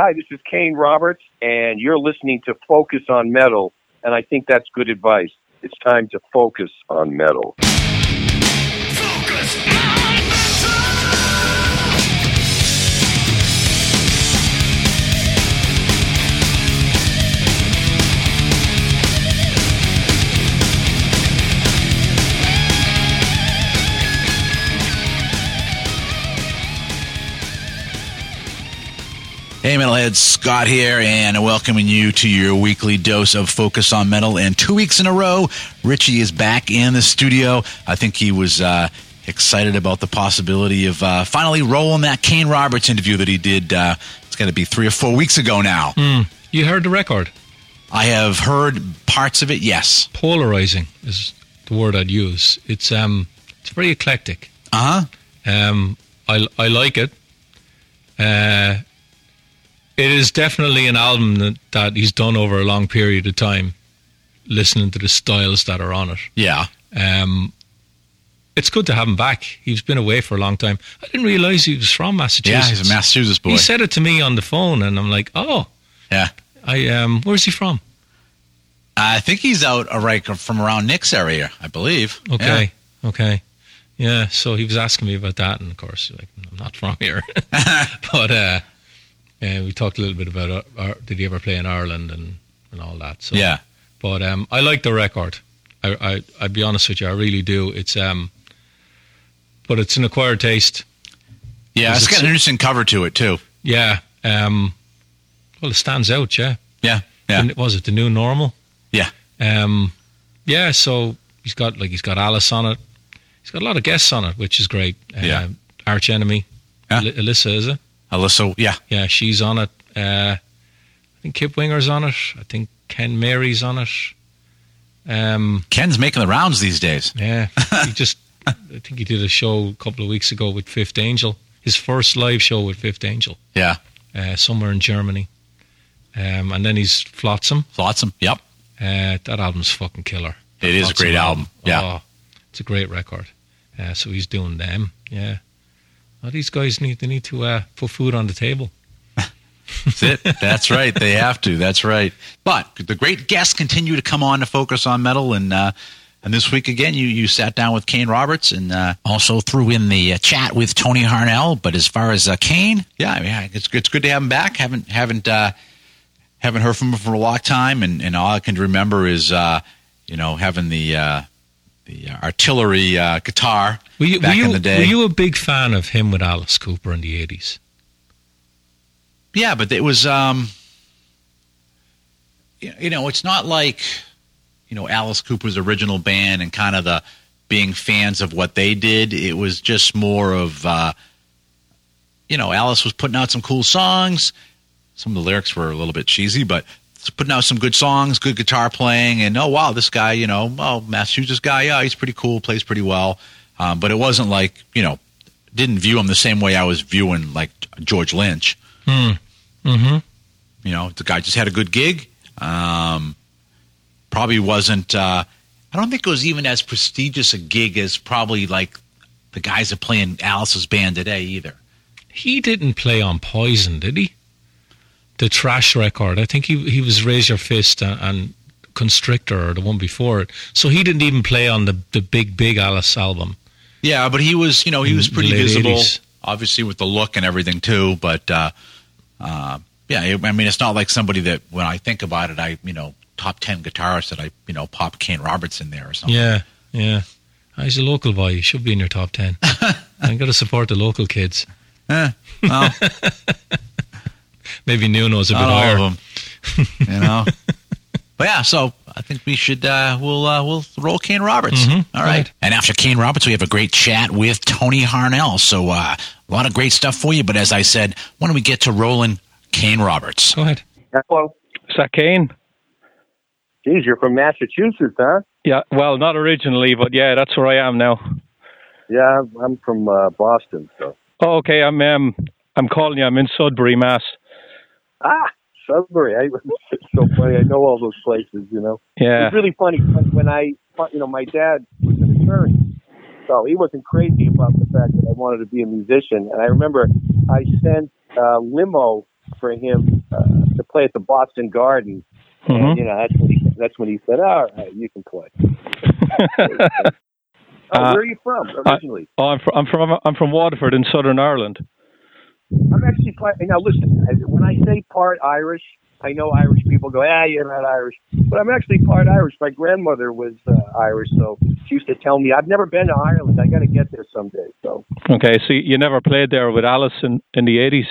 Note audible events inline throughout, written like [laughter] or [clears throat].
Hi, this is Kane Roberts, and you're listening to Focus on Metal, and I think that's good advice. It's time to focus on metal. Hey, Metalheads, Scott here, and welcoming you to your weekly dose of Focus on Metal. And two weeks in a row, Richie is back in the studio. I think he was uh, excited about the possibility of uh, finally rolling that Kane Roberts interview that he did. Uh, it's going to be three or four weeks ago now. You heard the record. I have heard parts of it, yes. Polarizing is the word I'd use. It's um, it's very eclectic. Uh huh. Um, I I like it. Uh, it is definitely an album that, that he's done over a long period of time, listening to the styles that are on it. Yeah. Um, it's good to have him back. He's been away for a long time. I didn't realize he was from Massachusetts. Yeah, he's a Massachusetts boy. He said it to me on the phone, and I'm like, oh, yeah. I um, where's he from? I think he's out right from around Nick's area, I believe. Okay. Okay. Yeah. So he was asking me about that, and of course, like I'm not from here, [laughs] [laughs] but uh, yeah, we talked a little bit about uh, uh, did he ever play in Ireland and, and all that. So Yeah. But um, I like the record. I, I I'd be honest with you, I really do. It's um, but it's an acquired taste. Yeah, it's it got an interesting cover to it, too. Yeah. Um, well, it stands out. Yeah. Yeah. Yeah. And was it the new normal? Yeah. Um, yeah, so he's got like he's got Alice on it. He's got a lot of guests on it, which is great. Yeah. Um, Arch Enemy, Yeah. Aly- Alissa, is it? Alissa, yeah. Yeah, she's on it. Uh, I think Kip Winger's on it. I think Ken Mary's on it. Um, Ken's making the rounds these days. yeah, [laughs] he just I think he did a show a couple of weeks ago with Fifth Angel. His first live show with Fifth Angel, Yeah. uh, somewhere in Germany. Um, and then he's Flotsam. Flotsam. Yep. Uh, that album's fucking killer. It is a Flotsam great album. Yeah. Oh, it's a great record. Uh, so he's doing them. Yeah. Well, these guys need they need to uh, put food on the table. That's it. That's right. They have to. That's right. But the great guests continue to come on to focus on metal, and uh, and this week again, you you sat down with Kane Roberts, and uh, also threw in the uh, chat with Tony Harnell. But as far as uh, Kane, yeah, mean, it's it's good to have him back. Haven't haven't uh, haven't heard from him for a long time, and, and all I can remember is uh, you know having the uh, the artillery uh, guitar Were you, back were you, in the day. Were you a big fan of him with Alice Cooper in the eighties? Yeah, but it was, um, you know, it's not like, you know, Alice Cooper's original band and kind of the being fans of what they did. It was just more of, uh, you know, Alice was putting out some cool songs. Some of the lyrics were a little bit cheesy, but putting out some good songs, good guitar playing, and oh wow, this guy, you know, oh Massachusetts guy, yeah, he's pretty cool, plays pretty well. Um, but it wasn't like, you know, didn't view him the same way I was viewing like George Lynch. Mm-hmm. You know, the guy just had a good gig. Um, probably wasn't. Uh, I don't think it was even as prestigious a gig as probably like the guys that play in Alice's band today either. He didn't play on Poison, did he? The Trash record. I think he he was Raise Your Fist and, and Constrictor or the one before it. So he didn't even play on the the big big Alice album. Yeah, but he was, you know, he was pretty visible, 80s. obviously with the look and everything too. But uh, uh, yeah, I mean, it's not like somebody that when I think about it, I you know, top ten guitarist that I you know pop Kane Roberts in there or something. Yeah, yeah. Ah, He's a local boy. He should be in your top ten. I got to support the local kids. Eh, well, [laughs] Maybe Nuno's a bit higher. of them, [laughs] you know. but yeah, so I think we should uh, we'll uh, we'll roll Kane Roberts. Mhm, All go right. And after Kane Roberts, we have a great chat with Tony Harnell. So uh, a lot of great stuff for you. But as I said, why don't we get to rolling Kane Roberts? Go ahead. Hello. Is that Kane? Geez, you're from Massachusetts, huh? Yeah, well, not originally, but yeah, that's where I am now. Yeah, I'm from uh, Boston, so. Oh, okay, I'm um, I'm calling you. I'm in Sudbury, Mass. Ah, Sudbury. I, [laughs] it's so funny. I know all those places, you know. Yeah, It's really funny when, I, you know, my dad was an attorney, so he wasn't crazy about the fact that I wanted to be a musician. And I remember I sent a limo for him uh, to play at the Boston Garden. Mhm. And, you know, that's when he that's when he said, "All right, you can play." [laughs] oh, Uh, where are you from originally? Oh, I'm from, I'm from I'm from Waterford in Southern Ireland. I'm actually part. Now listen, when I say part Irish, I know Irish people go, "Ah, you're not Irish," but I'm actually part Irish. My grandmother was uh, Irish, so she used to tell me, "I've never been to Ireland. I got to get there someday." So Okay, so you never played there with Alice in, in the 80s?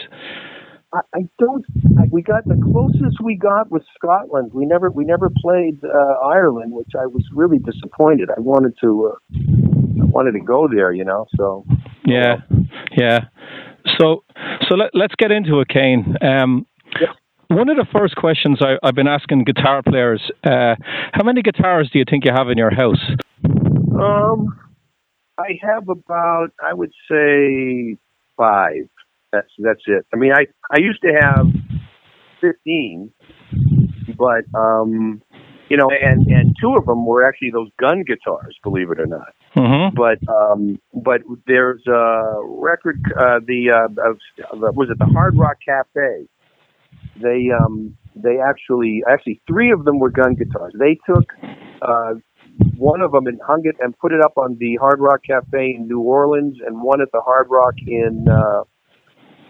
I, I don't. I, we got the closest we got was Scotland. We never we never played uh, Ireland, which I was really disappointed. I wanted to. Uh, I wanted to go there, you know. So Yeah, yeah. So, so let, let's get into it, Kane. Um, Yep. One of the first questions I, I've been asking guitar players: uh, How many guitars do you think you have in your house? Um, I have about, I would say, five. That's that's it. I mean, I I used to have fifteen, but um, you know, and and two of them were actually those gun guitars, believe it or not. Mm-hmm. But um, but there's a record, uh, the uh, of, was it the Hard Rock Cafe? They um they actually actually three of them were gun guitars. They took uh, one of them and hung it and put it up on the Hard Rock Cafe in New Orleans, and one at the Hard Rock in uh,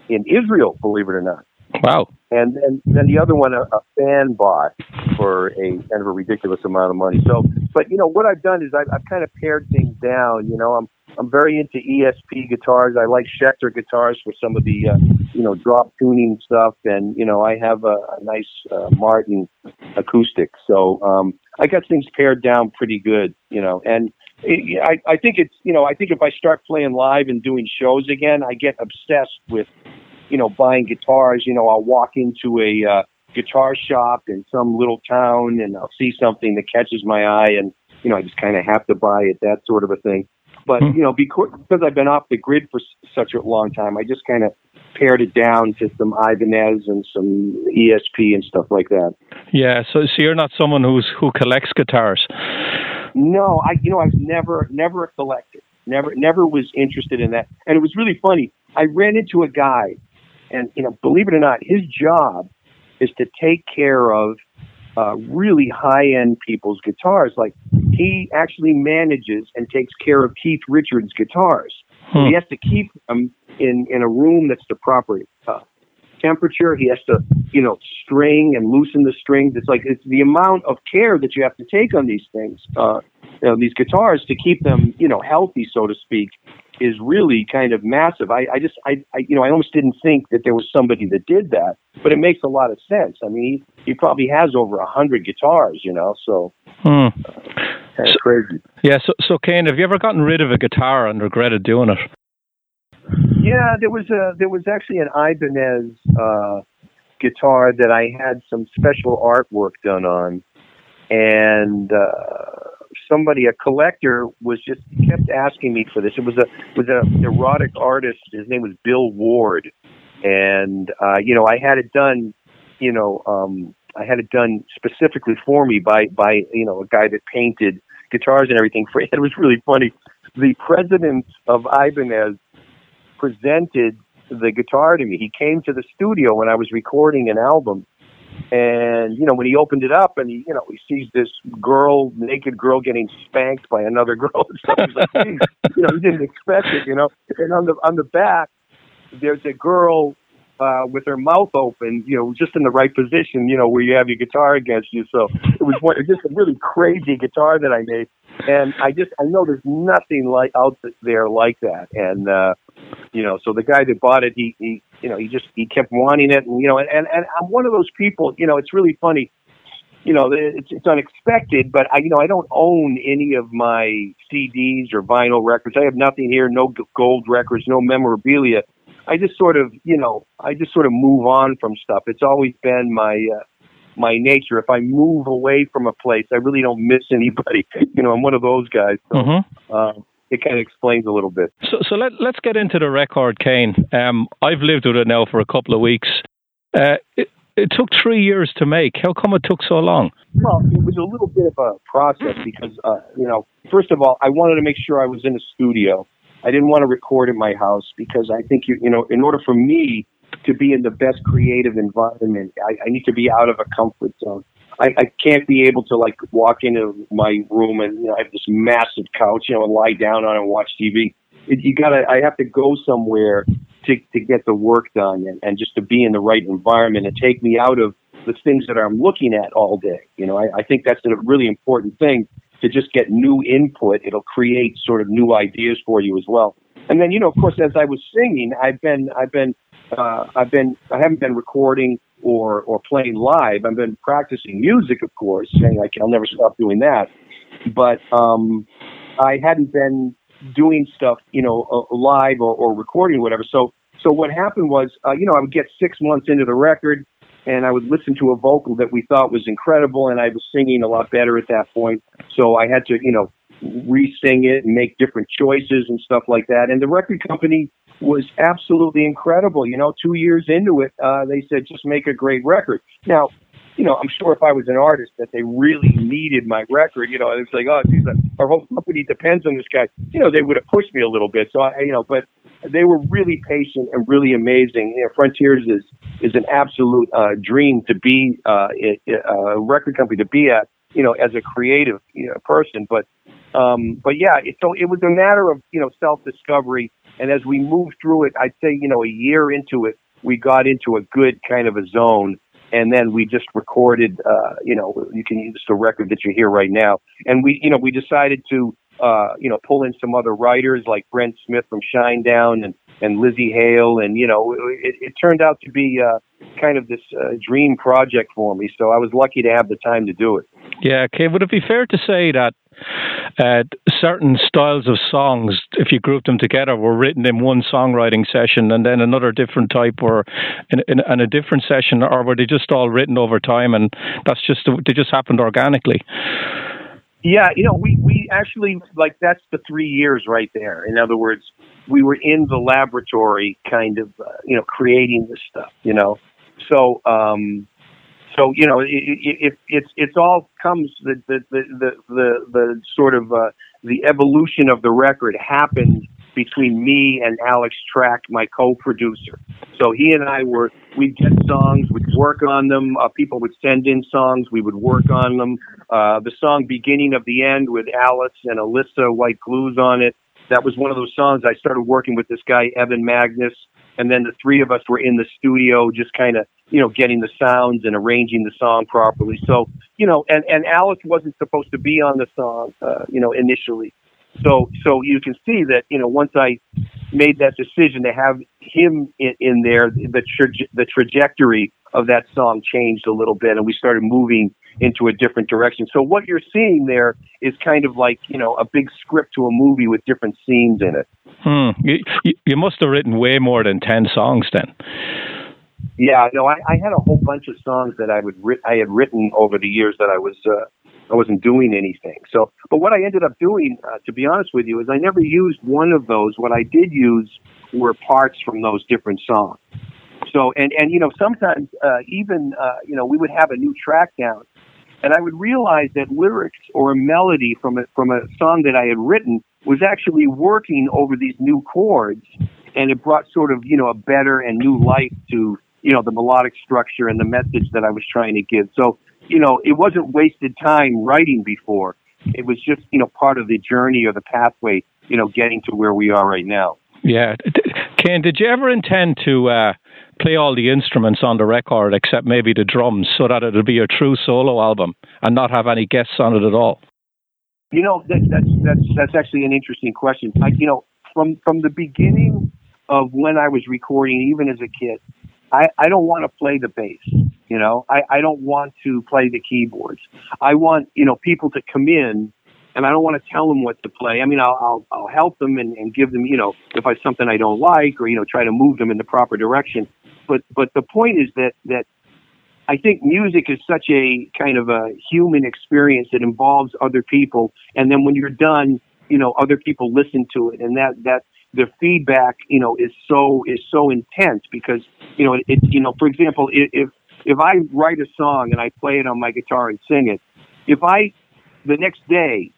in Israel. Believe it or not. Wow. And then then the other one a, a fan bought for a kind of a ridiculous amount of money. So, but you know what I've done is I've, I've kind of pared things down. You know, I'm I'm very into ESP guitars. I like Schecter guitars for some of the uh, you know drop tuning stuff, and you know I have a, a nice uh, Martin acoustic. So um, I got things pared down pretty good. You know, and it, I I think it's you know I think if I start playing live and doing shows again, I get obsessed with you know buying guitars. You know, I'll walk into a uh, guitar shop in some little town, and I'll see something that catches my eye, and you know I just kind of have to buy it. That sort of a thing. But Hmm. you know, because because I've been off the grid for such a long time, I just kind of pared it down to some Ibanez and some ESP and stuff like that. Yeah. So, so you're not someone who's who collects guitars. No, I you know I've never never a collector. Never never was interested in that. And it was really funny. I ran into a guy and you know, believe it or not, his job is to take care of uh, really high end people's guitars. Like he actually manages and takes care of Keith Richards' guitars. So Hmm. he has to keep them in in a room that's the proper uh, temperature. He has to, you know, string and loosen the strings. It's like it's the amount of care that you have to take on these things, uh, you know, these guitars to keep them, you know, healthy, so to speak, is really kind of massive. I, I just, I, I, you know, I almost didn't think that there was somebody that did that, but it makes a lot of sense. I mean, he, he probably has over a hundred guitars, you know, so Hmm. kind of crazy. Yeah. So, so Kane, have you ever gotten rid of a guitar and regretted doing it? Yeah, there was a there was actually an Ibanez uh, guitar that I had some special artwork done on, and uh, somebody, a collector, was just kept asking me for this. It was a was a erotic artist. His name was Bill Ward, and uh, you know I had it done. You know, um, I had it done specifically for me by by you know a guy that painted guitars and everything. For it [laughs] was really funny. The president of Ibanez presented the guitar to me. He came to the studio when I was recording an album. And, you know, when he opened it up and he, you know, he sees this girl, naked girl getting spanked by another [laughs] girl and stuff. He's like, "Geez," you know, he didn't expect it, you know. And on the, on the back, there's a girl, uh, with her mouth open, you know, just in the right position, you know, where you have your guitar against you. So it was one, just a really crazy guitar that I made. And I just, I know there's nothing like out there like that. And, uh, you know so the guy that bought it he he you know he just he kept wanting it. And you know and and, and i'm one of those people you know it's really funny. You know it's it's unexpected but i you know i don't own any of my cds or vinyl records. I have nothing here no gold records no memorabilia. I just sort of you know i just sort of move on from stuff. It's always been my uh my nature. If i move away from a place i really don't miss anybody. [laughs] You know i'm one of those guys. So Mm-hmm. um it kind of explains a little bit So, so let, let's get into the record, Kane. Um, I've lived with it now for a couple of weeks. Uh, it, it took three years to make. How come it took so long? Well, it was a little bit of a process because, uh, you know, first of all, I wanted to make sure I was in a studio. I didn't want to record in my house because I think you, you know, in order for me to be in the best creative environment. I, I need to be out of a comfort zone. I, I can't be able to like walk into my room and you know, I have this massive couch, you know, and lie down on and watch TV. It, you gotta, I have to go somewhere to, to get the work done and, and just to be in the right environment and take me out of the things that I'm looking at all day. You know, I, I think that's a really important thing to just get new input. It'll create sort of new ideas for you as well. And then, you know, of course, as I was singing, I've been, I've been, uh, I've been, I haven't been recording or or playing live. I've been practicing music, of course, saying like I'll never stop doing that. But um, I hadn't been doing stuff, you know, uh, live or, or recording or whatever. So so what happened was, uh, you know, I would get six months into the record, and I would listen to a vocal that we thought was incredible, and I was singing a lot better at that point. So I had to, you know, re-sing it and make different choices and stuff like that. And the record company was absolutely incredible. You know, two years into it, uh, they said, just make a great record. Now, you know, I'm sure if I was an artist that they really needed my record, you know, it's like, oh, geez, our whole company depends on this guy. You know, they would have pushed me a little bit. So I, you know, but they were really patient and really amazing. You know, Frontiers is is an absolute uh, dream to be uh, a record company to be at. You know, as a creative you know, person, but um, but yeah, it, so it was a matter of you know self discovery and as we moved through it, I'd say, you know, a year into it, we got into a good kind of a zone. And then we just recorded, uh, you know, you can use the record that you hear right now. And we, you know, we decided to, uh, you know, pull in some other writers like Brent Smith from Shinedown and, and Lzzy Hale. And, you know, it, it turned out to be, uh, kind of this uh, dream project for me. So I was lucky to have the time to do it. Yeah. Okay. Would it be fair to say that uh, certain styles of songs, if you group them together, were written in one songwriting session, and then another different type were in, in, in a different session, or were they just all written over time, and that's just they just happened organically? Yeah, you know, we we actually like that's the three years right there. In other words, we were in the laboratory, kind of, uh, you know, creating this stuff. You know, so um, so you know, it, it, it, it's it's all comes the the the the, the, the sort of uh, the evolution of the record happened between me and Alex Track, my co-producer. So he and I were we'd get songs, we'd work on them. Uh, people would send in songs, we would work on them. Uh, the song "Beginning of the End" with Alice and Alissa White-Gluz on it. That was one of those songs I started working with this guy Evan Magnus, and then the three of us were in the studio, just kind of you know, getting the sounds and arranging the song properly. So, you know, and, and Alice wasn't supposed to be on the song, uh, you know, initially. So, so you can see that, you know, once I made that decision to have him in, in there, the, tra- the trajectory of that song changed a little bit and we started moving into a different direction. So what you're seeing there is kind of like, you know, a big script to a movie with different scenes in it. Hmm. You, you must have written way more than 10 songs then. Yeah, no, I, I had a whole bunch of songs that I would ri- I had written over the years that I was uh, I wasn't doing anything. So, but what I ended up doing, uh, to be honest with you, is I never used one of those. What I did use were parts from those different songs. So, and and you know, sometimes uh, even uh, you know we would have a new track down, and I would realize that lyrics or a melody from a from a song that I had written was actually working over these new chords, and it brought sort of you know a better and new life to you know, the melodic structure and the message that I was trying to give. So, you know, it wasn't wasted time writing before. It was just, you know, part of the journey or the pathway, you know, getting to where we are right now. Yeah. Ken, did you ever intend to uh, play all the instruments on the record except maybe the drums so that it'll be a true solo album and not have any guests on it at all? You know, that, that's, that's, that's actually an interesting question. I, you know, from, from the beginning of when I was recording, even as a kid, I, I don't want to play the bass. You know, I, I don't want to play the keyboards. I want, you know, people to come in and I don't want to tell them what to play. I mean, I'll, I'll, I'll help them and, and give them, you know, if I something I don't like or, you know, try to move them in the proper direction. But, but the point is that, that I think music is such a kind of a human experience that involves other people. And then when you're done, you know, other people listen to it and that, that, the feedback, you know, is so is so intense because you know it. You know, for example, if if I write a song and I play it on my guitar and sing it, if I the next day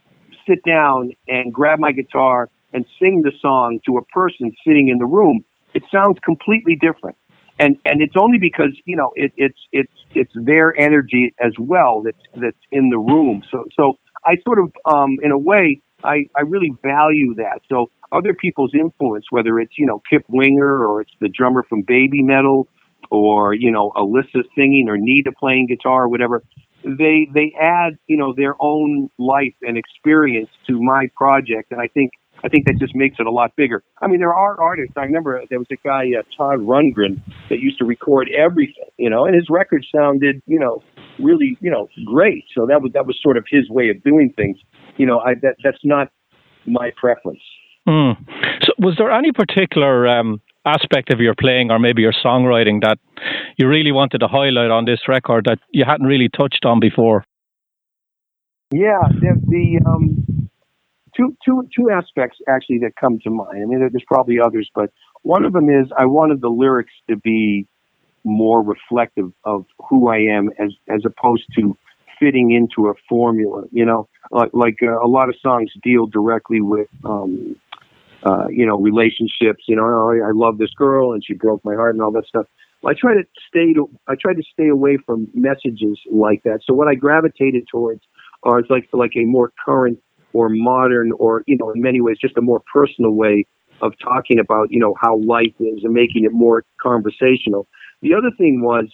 sit down and grab my guitar and sing the song to a person sitting in the room, it sounds completely different. and and it's only because you know it, it's it's it's their energy as well that's that's in the room. So so I sort of um, in a way I I really value that. So other people's influence, whether it's you know Kip Winger or it's the drummer from Baby Metal or you know Alissa singing or Nita playing guitar or whatever, they they add you know their own life and experience to my project, and I think I think that just makes it a lot bigger. I mean, there are artists. I remember there was a guy, uh, Todd Rundgren, that used to record everything, you know, and his record sounded, you know, really, you know, great. So that was that was sort of his way of doing things. You know, I that that's not my preference. Mm. So, was there any particular um, aspect of your playing or maybe your songwriting that you really wanted to highlight on this record that you hadn't really touched on before? Yeah, the, the um, two two two aspects actually that come to mind. I mean, there's probably others, but one of them is I wanted the lyrics to be more reflective of who I am, as as opposed to fitting into a formula. You know, like like uh, a lot of songs deal directly with. Um, uh, you know, relationships. You know, oh, I love this girl and she broke my heart and all that stuff. I try to stay to I try to stay away from messages like that. So what I gravitated towards are like like a more current or modern or, you know, in many ways, just a more personal way of talking about, you know, how life is and making it more conversational. The other thing was,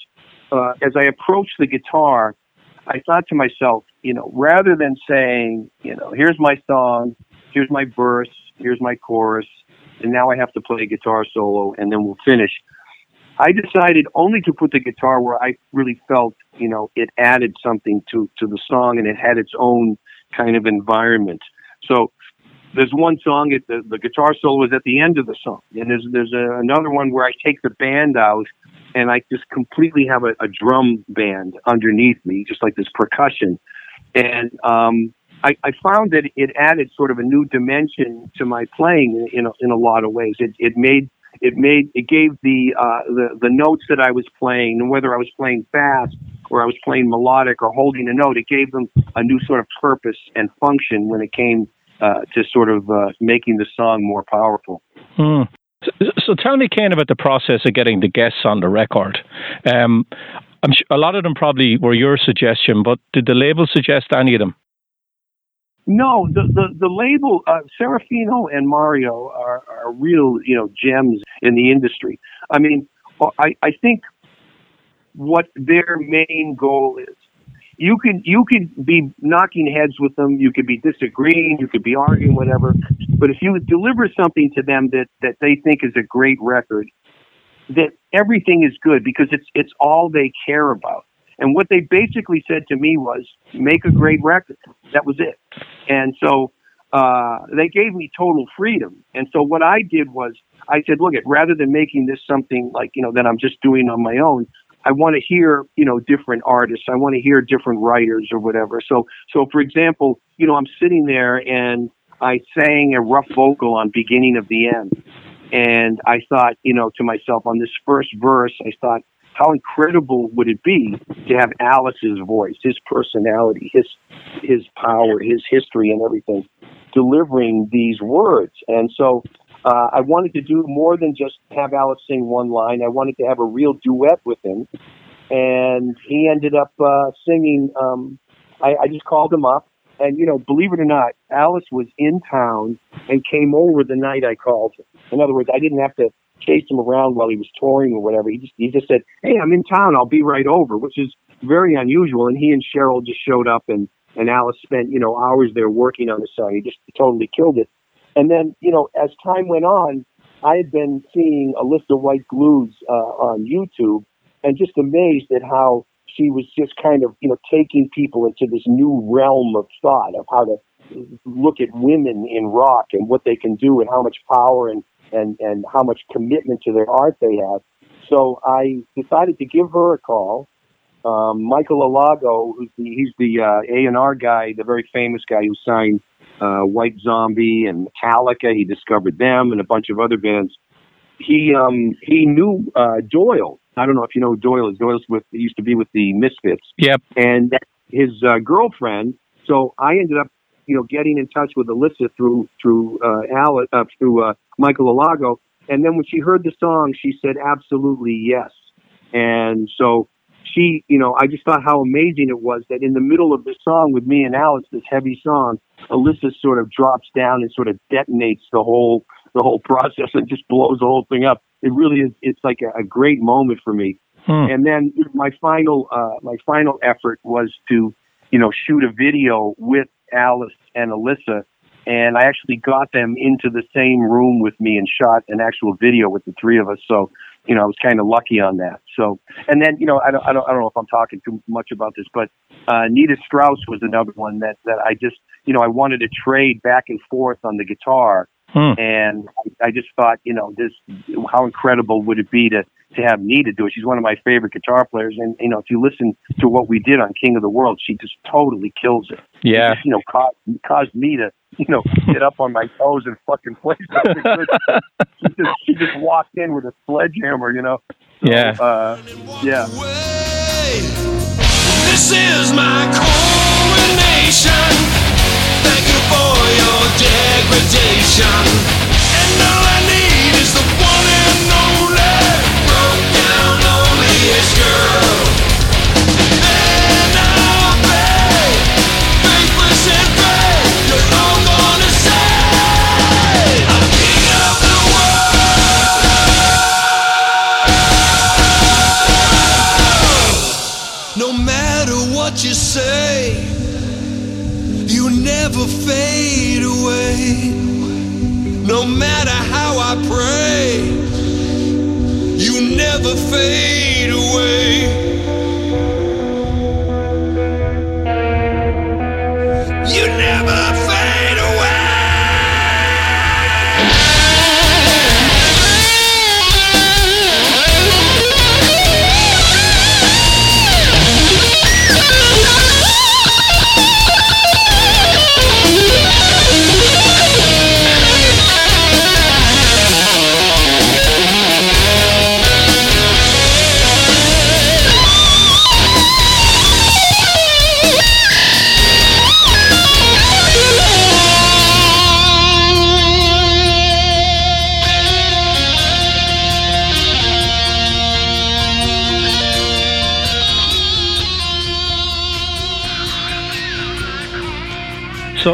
uh, as I approached the guitar, I thought to myself, you know, rather than saying, you know, here's my song, here's my verse, here's my chorus, and now I have to play a guitar solo and then we'll finish. I decided only to put the guitar where I really felt, you know, it added something to, to the song and it had its own kind of environment. So there's one song, it, the, the guitar solo is at the end of the song. And there's, there's a, another one where I take the band out and I just completely have a, a drum band underneath me, just like this percussion. And, um, I, I found that it added sort of a new dimension to my playing in, in, a, in a lot of ways. It, it made, it made, it gave the, uh, the, the notes that I was playing and whether I was playing fast or I was playing melodic or holding a note, it gave them a new sort of purpose and function when it came uh, to sort of uh, making the song more powerful. Hmm. So, tell me, Ken, about the process of getting the guests on the record. Um, I'm sure a lot of them probably were your suggestion, but did the label suggest any of them? No, the the, the label uh, Serafino and Mario are, are real, you know, gems in the industry. I mean, I I think what their main goal is. You can you can be knocking heads with them. You could be disagreeing. You could be arguing, whatever. But if you deliver something to them that that they think is a great record, that everything is good because it's it's all they care about. And what they basically said to me was, make a great record. That was it. And so uh, they gave me total freedom. And so what I did was, I said, look, rather than making this something like you know that I'm just doing on my own, I want to hear, you know, different artists. I want to hear different writers or whatever. So, so for example, you know, I'm sitting there and I sang a rough vocal on beginning of the end. And I thought, you know, to myself on this first verse, I thought, how incredible would it be to have Alice's voice, his personality, his, his power, his history and everything delivering these words. And so uh, I wanted to do more than just have Alice sing one line. I wanted to have a real duet with him, and he ended up uh, singing. Um, I, I just called him up, and you know, believe it or not, Alice was in town and came over the night I called him. In other words, I didn't have to chase him around while he was touring or whatever. He just he just said, "Hey, I'm in town. I'll be right over," which is very unusual. And he and Sheryl just showed up, and and Alice spent you know hours there working on the song. He just totally killed it. And then, you know, as time went on, I had been seeing Alissa White-Gluz uh, on YouTube and just amazed at how she was just kind of, you know, taking people into this new realm of thought of how to look at women in rock and what they can do and how much power and, and, and how much commitment to their art they have. So I decided to give her a call. Um, Michael Alago, who's the, he's the uh, A&R guy, the very famous guy who signed uh, White Zombie and Metallica. He discovered them and a bunch of other bands. He um, he knew uh, Doyle. I don't know if you know who Doyle is. Doyle's with he used to be with the Misfits. Yep. And his uh, girlfriend. So I ended up, you know, getting in touch with Alissa through through uh, Alice, uh, through uh, Michael Alago, and then when she heard the song, she said absolutely yes. And so she, you know, I just thought how amazing it was that in the middle of the song with me and Alice, this heavy song, Alissa sort of drops down and sort of detonates the whole the whole [laughs] process and just blows the whole thing up. It really is. It's like a, a great moment for me. Hmm. And then my final uh, my final effort was to, you know, shoot a video with Alice and Alissa and I actually got them into the same room with me and shot an actual video with the three of us. So, you know, I was kind of lucky on that. So, and then, you know, I don't, I don't, I don't know if I'm talking too much about this, but uh, Nita Strauss was another one that that I just, you know, I wanted to trade back and forth on the guitar, hmm. and I, I just thought, you know, this, how incredible would it be to to have Nita do it. She's one of my favorite guitar players, and you know, if you listen to what we did on King of the World, she just totally kills it. Yeah, just, you know, caused, caused me to you know get up on my toes and fucking play something good. [laughs] she just she just walked in with a sledgehammer, you know. So, yeah. Uh, yeah. This is my coronation. Thank you for your degradation. And all I need is the one and only loneliest girl. Never fade away. No matter how I pray, you never fade away.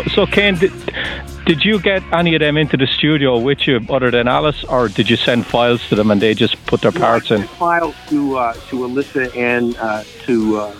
So, so Ken, did, did you get any of them into the studio with you, other than Alice, or did you send files to them and they just put their parts in? Files to uh, to Alissa and uh, to uh,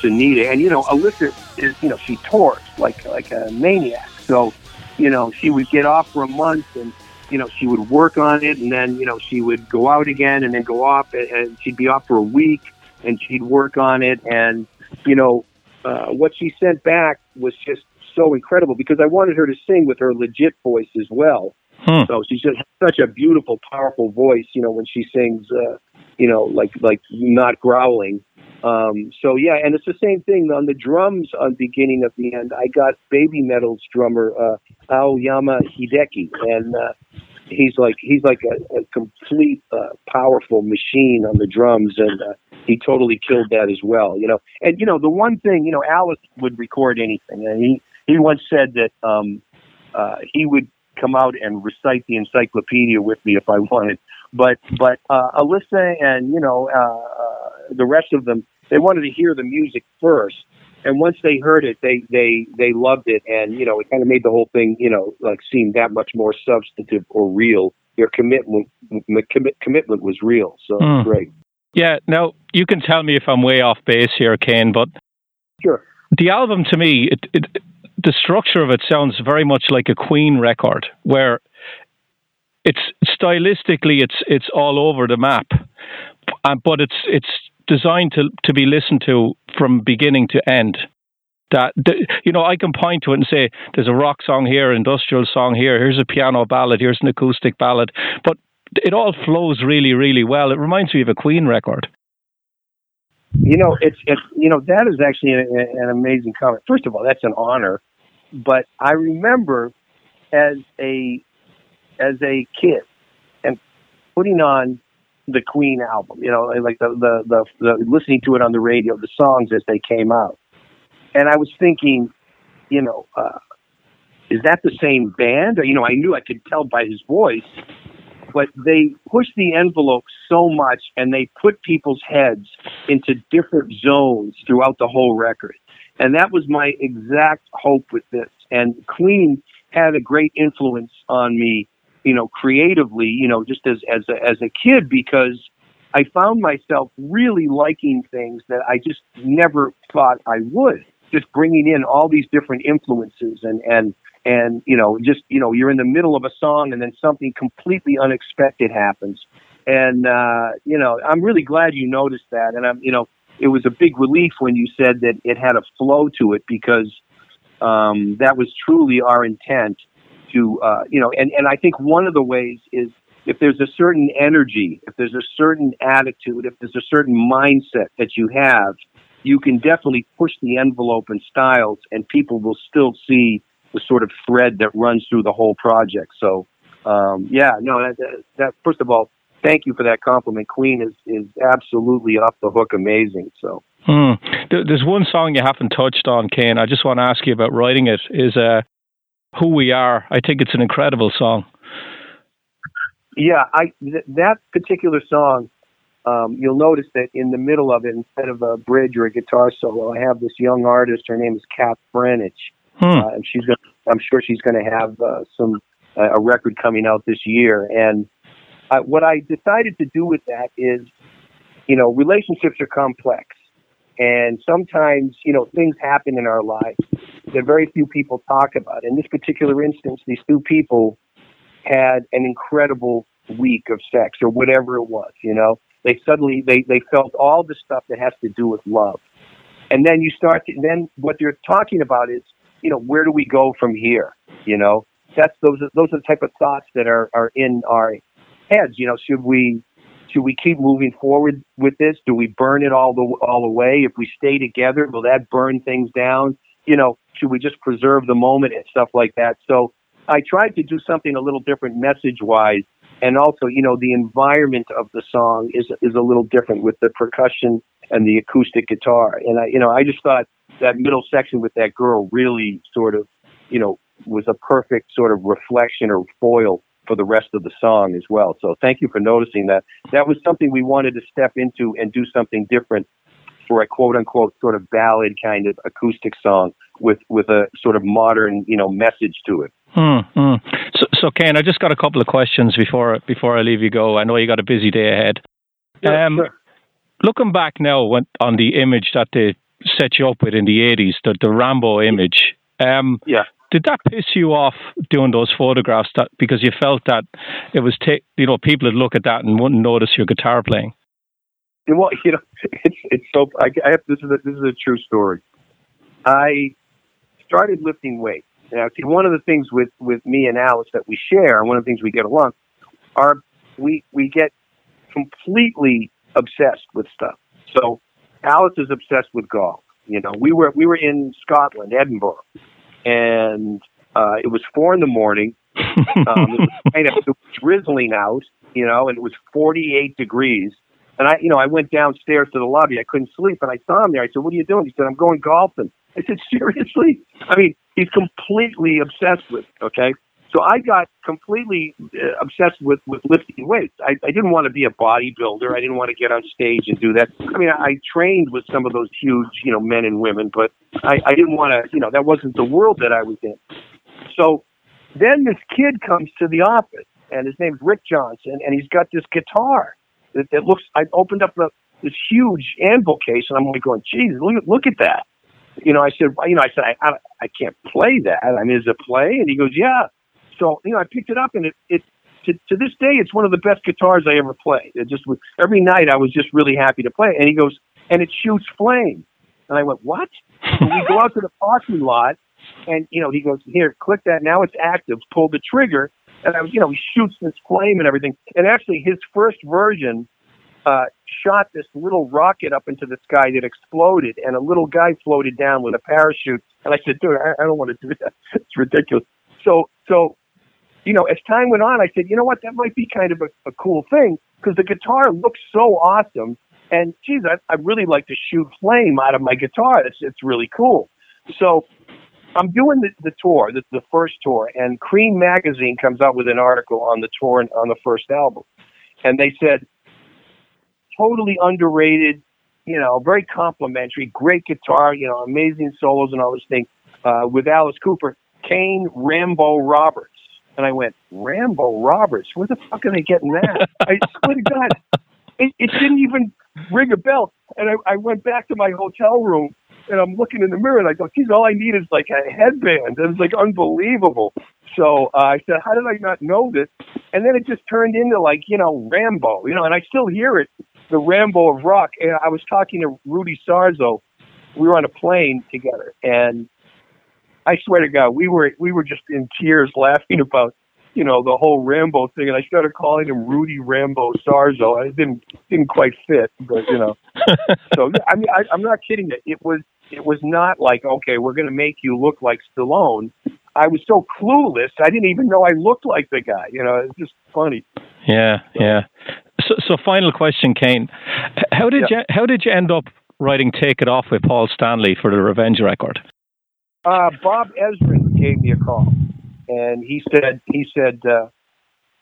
to Nita, and you know, Alissa is you know she tours like like a maniac. So, you know, she would get off for a month and you know, she would work on it and then, you know, she would go out again and then go off and, and she'd be off for a week and she'd work on it. And, you know, uh, what she sent back was just so incredible because I wanted her to sing with her legit voice as well. Hmm. So she's just such a beautiful, powerful voice. You know, when she sings, uh, you know, like like not growling. Um, so yeah, and it's the same thing on the drums on beginning of the end. I got Baby Metal's drummer uh, Aoyama Hideki, and uh, he's like he's like a, a complete uh, powerful machine on the drums, and uh, he totally killed that as well. You know, and you know the one thing you know Alice would record anything, and he he once said that um, uh, he would come out and recite the encyclopedia with me if I wanted. But but uh, Alissa and you know uh, uh, the rest of them, they wanted to hear the music first, and once they heard it, they they they loved it, and you know it kind of made the whole thing you know like seem that much more substantive or real. Their commitment commit, commitment was real, so mm. great. Yeah. Now you can tell me if I'm way off base here, Kane, but sure. The album to me, it, it the structure of it sounds very much like a Queen record, where it's stylistically it's it's all over the map, but it's it's designed to to be listened to from beginning to end. That you know, I can point to it and say, "There's a rock song here, industrial song here. Here's a piano ballad. Here's an acoustic ballad," but it all flows really, really well. It reminds me of a Queen record. You know, it's it's you know that is actually an, an amazing comment. First of all, that's an honor but I remember as a as a kid and putting on the Queen album, you know, like the, the the, the listening to it on the radio, the songs as they came out, and I was thinking, you know, uh, is that the same band? Or, you know, I knew I could tell by his voice but they pushed the envelope so much and they put people's heads into different zones throughout the whole record. And that was my exact hope with this. And Queen had a great influence on me, you know, creatively, you know, just as, as a, as a kid because I found myself really liking things that I just never thought I would. Just bringing in all these different influences and, and, and, you know, just, you know, you're in the middle of a song and then something completely unexpected happens. And, uh, you know, I'm really glad you noticed that. And I'm, you know, it was a big relief when you said that it had a flow to it because, um, that was truly our intent to, uh, you know, and, and I think one of the ways is if there's a certain energy, if there's a certain attitude, if there's a certain mindset that you have, you can definitely push the envelope in styles and people will still see the sort of thread that runs through the whole project. So, um, yeah, no, that, that, that, first of all, thank you for that compliment. Queen is, is absolutely off the hook amazing. So, hmm. there's one song you haven't touched on, Kane. I just want to ask you about writing it. Is uh, "Who We Are"? I think it's an incredible song. Yeah, I th- that particular song. Um, you'll notice that in the middle of it, instead of a bridge or a guitar solo, I have this young artist. Her name is Kat Franich, Hmm. uh, and she's going. I'm sure she's going to have uh, some uh, a record coming out this year. And what I decided to do with that is, you know, relationships are complex, and sometimes you know things happen in our lives that very few people talk about. In this particular instance, these two people had an incredible week of sex or whatever it was. You know, they suddenly they they felt all the stuff that has to do with love, and then you start to then what they're talking about is you know where do we go from here? You know, that's those are those are the type of thoughts that are are in our heads. You know, should we should we keep moving forward with this? Do we burn it all the all away? If we stay together, will that burn things down? You know, should we just preserve the moment and stuff like that? So I tried to do something a little different message wise. And also, you know, the environment of the song is is a little different with the percussion and the acoustic guitar. And I, you know, I just thought that middle section with that girl really sort of, you know, was a perfect sort of reflection or foil for the rest of the song as well. So thank you for noticing that. That was something we wanted to step into and do something different for a quote unquote sort of ballad kind of acoustic song with with a sort of modern, you know, message to it. Hmm, hmm. So, so, Kane, I just got a couple of questions before before I leave you go. I know you got a busy day ahead. Sure, um, sure. Looking back now when, on the image that they set you up with in the 80s, the, the Rambo image, um, Yeah. Did that piss you off doing those photographs that because you felt that it was, ta- you know, people would look at that and wouldn't notice your guitar playing? Well, you know, [laughs] it's it's so. I, I have this is a, this is a true story. I started lifting weights. Now, see, one of the things with with me and Alice that we share, and one of the things we get along, are we we get completely obsessed with stuff. So, Alice is obsessed with golf. You know, we were we were in Scotland, Edinburgh, and uh, it was four in the morning. [laughs] Um, it was kind of it was drizzling out, you know, and it was 48 degrees. And I, you know, I went downstairs to the lobby. I couldn't sleep, and I saw him there. I said, "What are you doing?" He said, "I'm going golfing." I said, "Seriously?" I mean, he's completely obsessed with. It, okay, so I got completely uh, obsessed with with lifting weights. I, I didn't want to be a bodybuilder. I didn't want to get on stage and do that. I mean, I, I trained with some of those huge, you know, men and women, but I, I didn't want to. You know, that wasn't the world that I was in. So then this kid comes to the office, and his name's Rick Johnson, and he's got this guitar that, that looks. I opened up the, this huge anvil case, and I'm like going, "Geez, look at look at that." You know, I said, you know, I said, I, I I can't play that. I mean, is it play? And he goes, "Yeah." So you know, I picked it up, and it it to, to this day, it's one of the best guitars I ever played. It just every night I was just really happy to play. it. And he goes, and it shoots flame. And I went, what? We go out to the parking lot, and you know, he goes, here, click that. Now it's active. Pull the trigger, and I was, you know, he shoots this flame and everything. And actually, his first version uh, shot this little rocket up into the sky that exploded, and a little guy floated down with a parachute. And I said, dude, I, I don't want to do that. It's ridiculous. So, so, you know, as time went on, I said, you know what, that might be kind of a, a cool thing because the guitar looks so awesome. And geez, I, I really like to shoot flame out of my guitar. It's it's really cool. So I'm doing the, the tour, the, the first tour, and Creem magazine comes out with an article on the tour and on the first album, and they said totally underrated, you know, very complimentary, great guitar, you know, amazing solos and all this thing uh, with Alice Cooper, Kane Rambo Roberts. And I went, Rambo Roberts? Where the fuck are they getting that? [laughs] I swear to God, it, it didn't even ring a bell. And I, I went back to my hotel room and I'm looking in the mirror and I go, geez, all I need is like a headband. And it's like unbelievable. So uh, I said, how did I not know this? And then it just turned into like, you know, Rambo, you know, and I still hear it, the Rambo of rock. And I was talking to Rudy Sarzo. We were on a plane together and I swear to God, we were, we were just in tears [laughs] laughing about, you know, the whole Rambo thing. And I started calling him Rudy Rambo Sarzo. I didn't, didn't quite fit, but you know, [laughs] so I mean, I, I'm not kidding you. It was, it was not like, okay, we're going to make you look like Stallone. I was so clueless. I didn't even know I looked like the guy. You know, it's just funny. Yeah, yeah. So, so final question, Kane. How did Yeah. you how did you end up writing "Take It Off" with Paul Stanley for the Revenge record? Uh, Bob Ezrin gave me a call, and he said, he said, uh,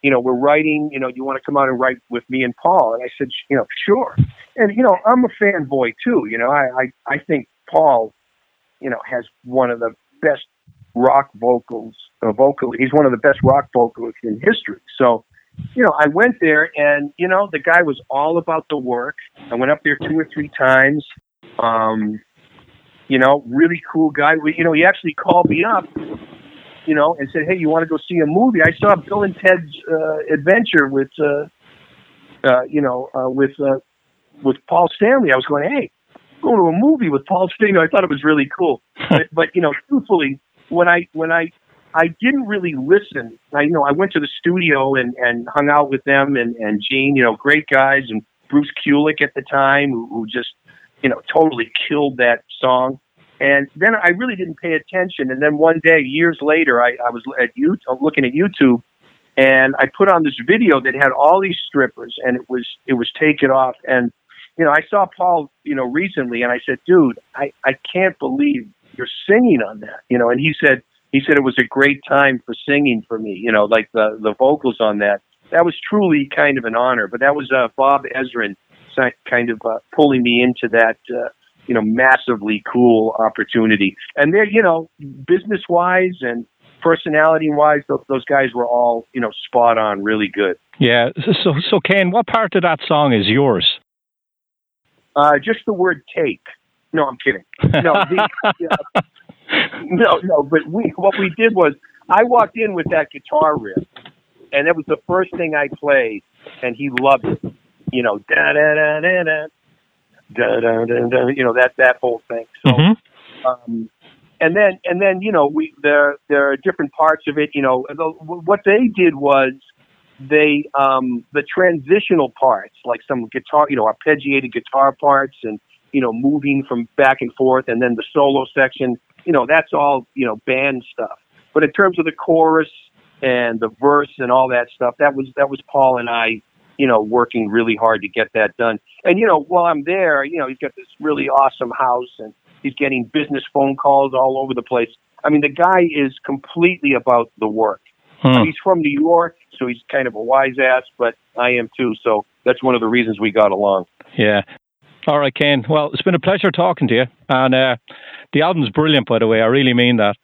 you know, we're writing. You know, you want to come out and write with me and Paul? And I said, you know, sure. And you know, I'm a fanboy too. You know, I I, I think Paul, you know, has one of the best rock vocals. Uh, vocal. He's one of the best rock vocalists in history. So. You know, I went there and, you know, the guy was all about the work. I went up there two or three times. Um, you know, really cool guy. We, you know, he actually called me up, you know, and said, "Hey, you want to go see a movie?" I saw Bill and Ted's uh, Adventure with, uh, uh, you know, uh, with uh, with Paul Stanley. I was going, "Hey, go to a movie with Paul Stanley." I thought it was really cool. [laughs] but, but you know, truthfully, when I when I I didn't really listen. I you know I went to the studio and and hung out with them and and Gene, you know, great guys, and Bruce Kulick at the time, who, who just you know totally killed that song. And then I really didn't pay attention. And then one day, years later, I, I was at YouTube, looking at YouTube, and I put on this video that had all these strippers, and it was it was Take It Off. And you know, I saw Paul, you know, recently, and I said, dude, I I can't believe you're singing on that, you know. And he said he said it was a great time for singing for me, you know, like the the vocals on that. That was truly kind of an honor. But that was uh, Bob Ezrin kind of uh, pulling me into that. Uh, you know, massively cool opportunity. And they're, you know, business wise and personality wise, those, those guys were all, you know, spot on, really good. Yeah. So, so Kane, what part of that song is yours? Uh, just the word take. No, I'm kidding. No, the, [laughs] no, no. But we, what we did was, I walked in with that guitar riff, and that was the first thing I played, and he loved it. You know, da da da da da, da da da da. You know that that whole thing. So. Mhm. um, and then and then you know we there there are different parts of it. You know the, what they did was they um, the transitional parts like some guitar you know arpeggiated guitar parts and you know moving from back and forth and then the solo section you know that's all you know band stuff. But in terms of the chorus and the verse and all that stuff, that was that was Paul and I you know working really hard to get that done. And you know while I'm there, you know he's got this really awesome house and He's getting business phone calls all over the place. I mean, the guy is completely about the work. Hmm. He's from New York, so he's kind of a wise ass, but I am too. So that's one of the reasons we got along. Yeah. All right, Kane. Well, it's been a pleasure talking to you. And uh, the album's brilliant, by the way. I really mean that.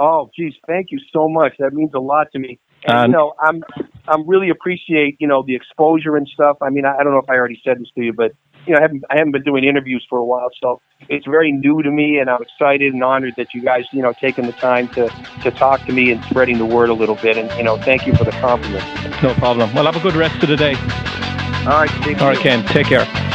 Oh, geez, thank you so much. That means a lot to me. And, And- you know, I'm I'm really appreciate you know the exposure and stuff. I mean, I, I don't know if I already said this to you, but you know, I haven't I haven't been doing interviews for a while, so it's very new to me, and I'm excited and honored that you guys you know taking the time to to talk to me and spreading the word a little bit. And you know, thank you for the compliment. No problem. Well, have a good rest of the day. All right, All you. Take care.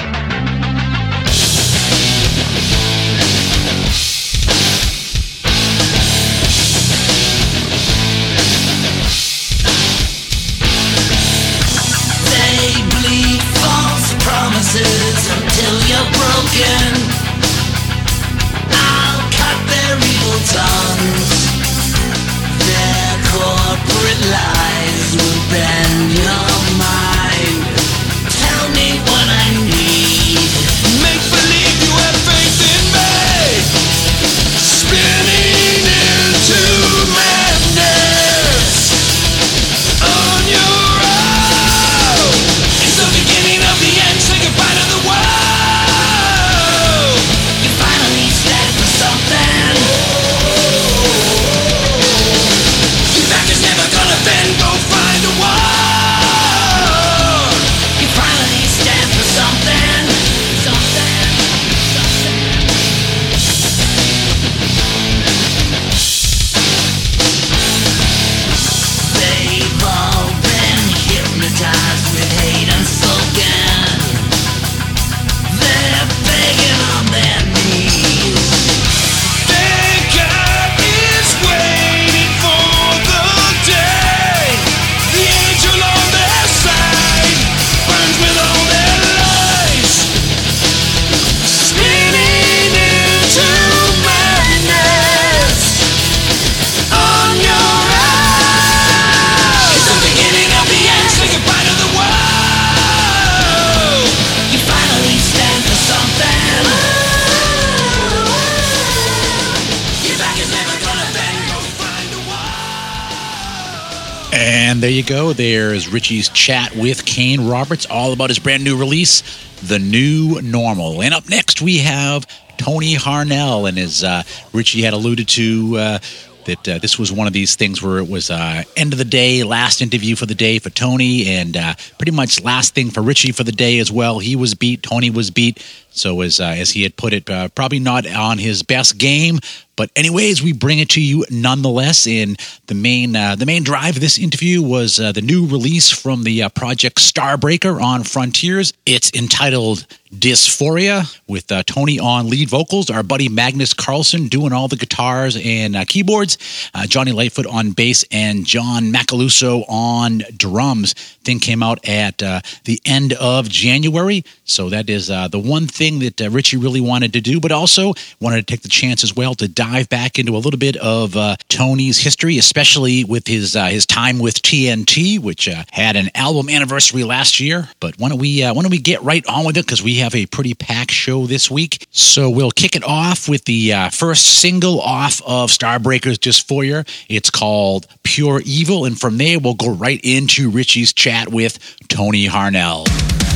Richie's chat with Kane Roberts, all about his brand new release, The New Normal. And up next, we have Tony Harnell. And as uh, Richie had alluded to, uh, that uh, this was one of these things where it was uh, end of the day, last interview for the day for Tony, and uh, pretty much last thing for Richie for the day as well. He was beat, Tony was beat. So as uh, as he had put it, uh, probably not on his best game, but anyways, we bring it to you nonetheless. And the main uh, the main drive of this interview was the new release from the project Starbreaker on Frontiers. It's entitled Dysphoria with uh, Tony on lead vocals, our buddy Magnus Karlsson doing all the guitars and uh, keyboards, uh, Jonni Lightfoot on bass, and John Macaluso on drums. Thing came out at the end of January, so that is the one thing that Richie really wanted to do, but also wanted to take the chance as well to dive back into a little bit of uh, Tony's history, especially with his uh, his time with TNT, which uh, had an album anniversary last year. But why don't we why don't we get right on with it because we have a pretty packed show this week. So we'll kick it off with the uh, first single off of Starbreaker's Dysphoria. It's called Pure Evil. And from there, we'll go right into Richie's chat with Tony Harnell.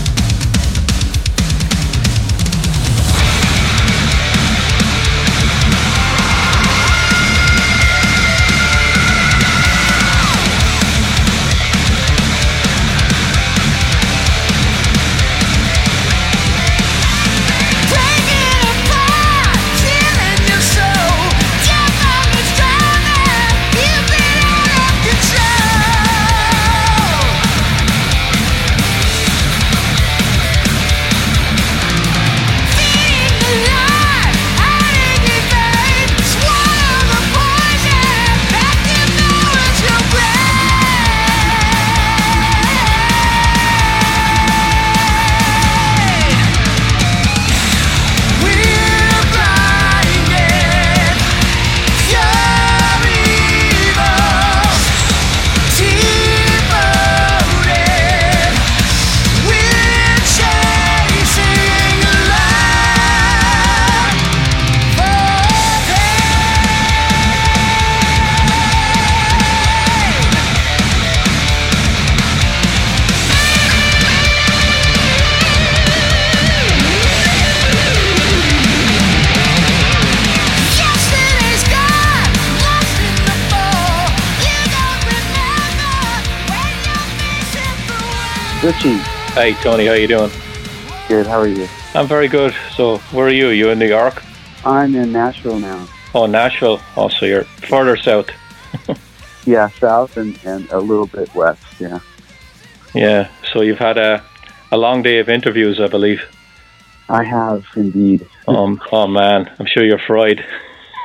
Richie. Hey Tony, how you doing? Good. How are you? I'm very good. So, where are you? You in New York? I'm in Nashville now. Oh, Nashville. Oh, so you're further south. [laughs] yeah, south and, and a little bit west. Yeah. Yeah. So you've had a a long day of interviews, I believe. I have indeed. Um. [laughs] Oh man, I'm sure you're fried.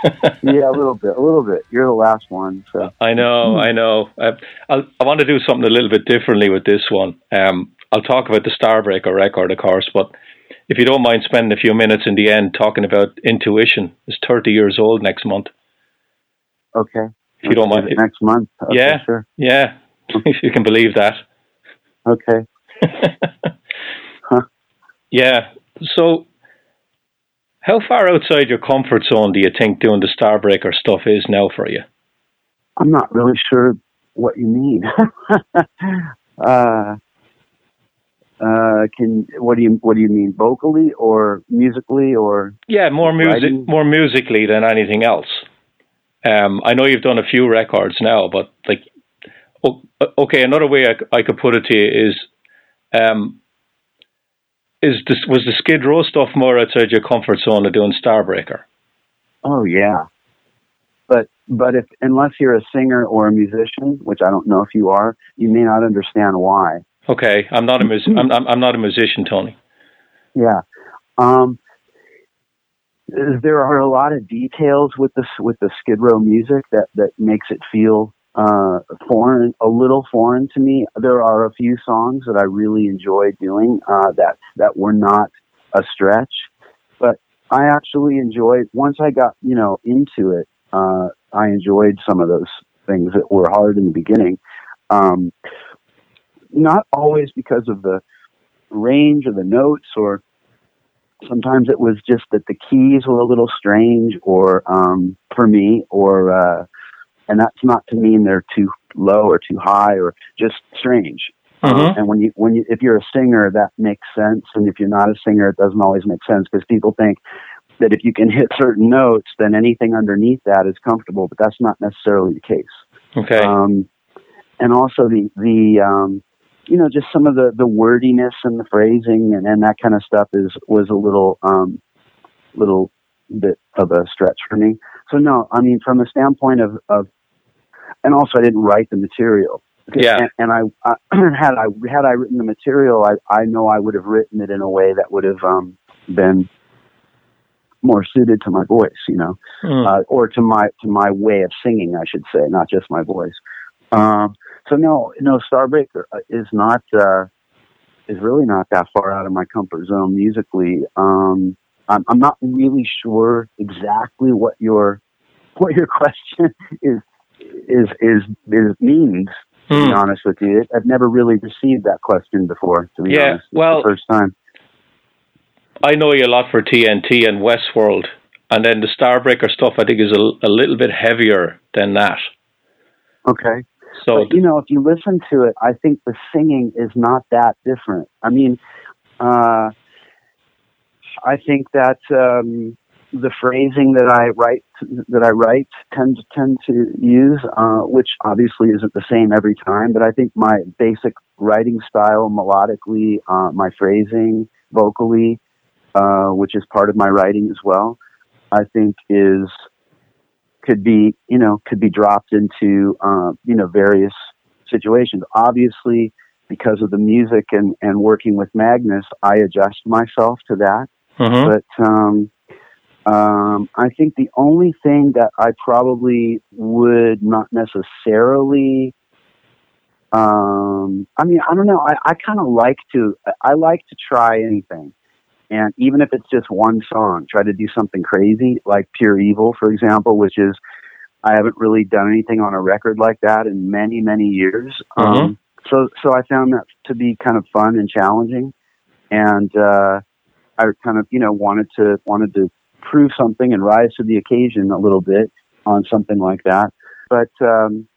[laughs] yeah, a little bit, a little bit. You're the last one, so I know, I know. I, I, I want to do something a little bit differently with this one. Um, I'll talk about the Starbreaker record, of course, but if you don't mind spending a few minutes in the end talking about Intuition, it's 30 years old next month. Okay. If you don't mind, next month. Okay, yeah, sure. Yeah, if [laughs] you can believe that. Okay. [laughs] huh. Yeah. So how far outside your comfort zone do you think doing the Starbreaker stuff is now for you? I'm not really sure what you mean. [laughs] uh, uh, can what do you what do you mean vocally or musically or yeah more music more musically than anything else. Um, I know you've done a few records now, but like okay, another way I, I could put it to you is um, is this was the Skid Row stuff more outside your comfort zone of doing Starbreaker? Oh yeah, but but if unless you're a singer or a musician, which I don't know if you are, you may not understand why. Okay, I'm not a mus- [clears throat] I'm, I'm, I'm not a musician, Tony. Yeah, um, there are a lot of details with this with the Skid Row music that that makes it feel uh, foreign, a little foreign to me. There are a few songs that I really enjoy doing uh, that that were not a stretch, but I actually enjoyed once I got you know into it. Uh, I enjoyed some of those things that were hard in the beginning. Um, not always because of the range of the notes or sometimes it was just that the keys were a little strange or um, for me or uh, and that's not to mean they're too low or too high or just strange. Mhm. and when you when you if you're a singer, that makes sense, and if you're not a singer, it doesn't always make sense because people think that if you can hit certain notes, then anything underneath that is comfortable, but that's not necessarily the case. Okay. Um, and also the the um, you know just some of the the wordiness and the phrasing and, and that kind of stuff is was a little um, little bit of a stretch for me. So no, I mean from a standpoint of of and also I didn't write the material. Yeah. And, and I, I [clears throat] had I had I written the material, I I know I would have written it in a way that would have um, been more suited to my voice, you know Hmm. uh, or to my to my way of singing, I should say, not just my voice. Um, so no, no, Starbreaker uh, is not uh, is really not that far out of my comfort zone musically. Um, I'm, I'm not really sure exactly what your [laughs] what your question is is is, is means. To be Hmm. honest with you, I've never really received that question before. To be Yeah, honest, well- the first time. I know you a lot for TNT and Westworld, and then the Starbreaker stuff I think is a, a little bit heavier than that. Okay. So but you know, if you listen to it, I think the singing is not that different. I mean, uh, I think that um, the phrasing that I write that I write tend to tend to use, uh, which obviously isn't the same every time, but I think my basic writing style, melodically, uh, my phrasing, vocally, uh, which is part of my writing as well, I think is could be you know could be dropped into uh, you know various situations. Obviously, because of the music and and working with Magnus, I adjust myself to that. Mhm. But um, um, I think the only thing that I probably would not necessarily. Um, I mean, I don't know. I, I kind of like to. I like to try anything, and even if it's just one song, try to do something crazy, like Pure Evil, for example, which is I haven't really done anything on a record like that in many, many years. Um, so, so I found that to be kind of fun and challenging, and uh, I kind of, you know, wanted to wanted to prove something and rise to the occasion a little bit on something like that. But um,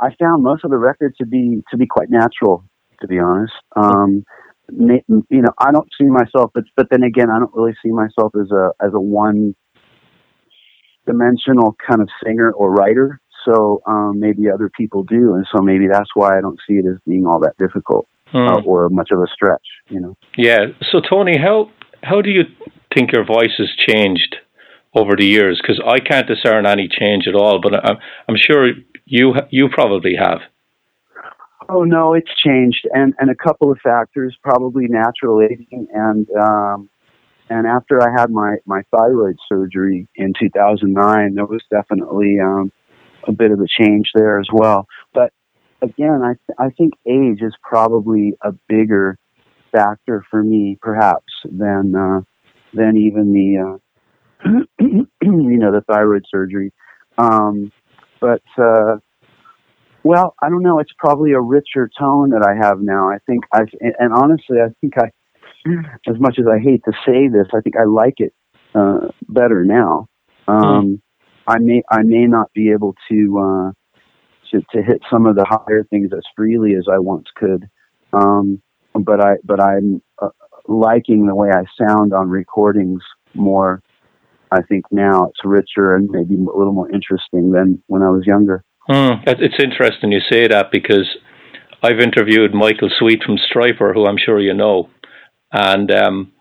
I found most of the record to be to be quite natural, to be honest. Um, you know, I don't see myself, but but then again, I don't really see myself as a as a one dimensional kind of singer or writer. So um, maybe other people do, and so maybe that's why I don't see it as being all that difficult Hmm. uh, or much of a stretch. You know. Yeah. So Tony, how how do you think your voice has changed over the years? Because I can't discern any change at all, but I'm I'm sure you you probably have. Oh no, it's changed, and and a couple of factors, probably natural aging, and um, and after I had my my thyroid surgery in 2009, there was definitely um, a bit of a change there as well. But again, I th- I think age is probably a bigger factor for me, perhaps than uh, than even the uh, [clears throat] you know the thyroid surgery. Um, but uh, well, I don't know. It's probably a richer tone that I have now. I think I, and honestly, I think I, as much as I hate to say this, I think I like it uh, better now. Um, I may, I may not be able to, uh, to to hit some of the higher things as freely as I once could, um, but I, but I'm uh, liking the way I sound on recordings more. I think now it's richer and maybe a little more interesting than when I was younger. Hmm. It's interesting you say that because I've interviewed Michael Sweet from Stryper, who I'm sure you know, and um,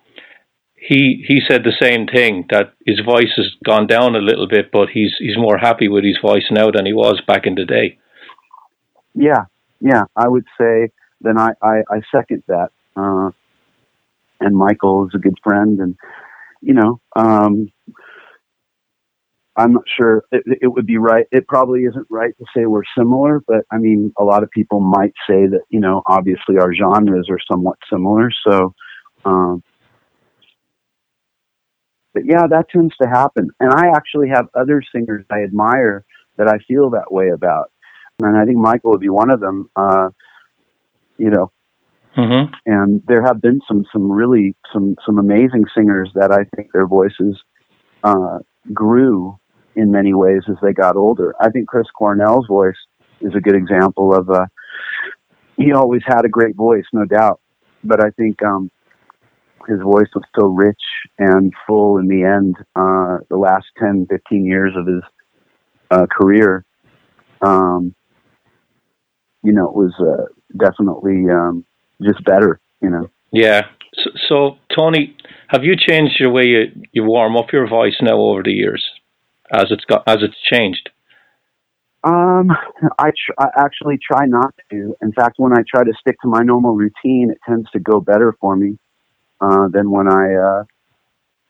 he he said the same thing that his voice has gone down a little bit, but he's he's more happy with his voice now than he was back in the day. Yeah, yeah, I would say then I, I, I second that. Uh, and Michael is a good friend, and you know, um, I'm not sure it, it would be right. It probably isn't right to say we're similar, but I mean, a lot of people might say that you know, obviously our genres are somewhat similar. So, um, but yeah, that tends to happen. And I actually have other singers I admire that I feel that way about and I think Michael would be one of them. Uh, you know, Mm-hmm. and there have been some some really some some amazing singers that I think their voices uh, grew in many ways as they got older. I think Chris Cornell's voice is a good example of a. He always had a great voice, no doubt, but I think um, his voice was so rich and full in the end. Uh, the last 10, 15 years of his uh, career, um, you know, it was uh, definitely um, just better. You know. Yeah. So, so, Tony, have you changed your way you, you warm up your voice now over the years, as it's got as it's changed? Um, I, tr- I actually try not to. In fact, when I try to stick to my normal routine, it tends to go better for me uh, than when I uh,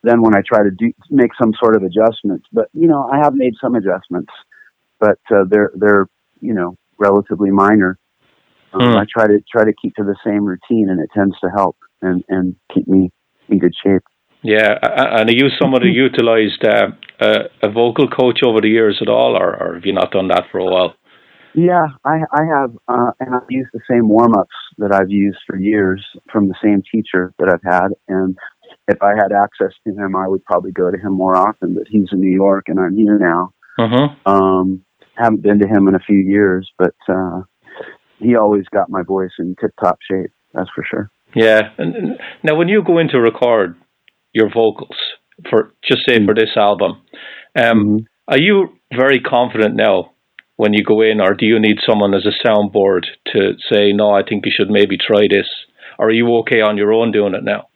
than when I try to do make some sort of adjustments. But you know, I have made some adjustments, but uh, they're they're you know relatively minor. Hmm. I try to try to keep to the same routine, and it tends to help and and keep me in good shape. Yeah, and are you someone who utilised uh, a, a vocal coach over the years at all, or, or have you not done that for a while? Yeah, I, I have, uh, and I've used the same warm ups that I've used for years from the same teacher that I've had. And if I had access to him, I would probably go to him more often. But he's in New York, and I'm here now. Mm-hmm. Um, haven't been to him in a few years, but uh, he always got my voice in tip top shape. That's for sure. Yeah. And, and now, when you go in to record your vocals for, just say for this album, um, Mhm. are you very confident now when you go in, or do you need someone as a soundboard to say, no, I think you should maybe try this, or are you okay on your own doing it now?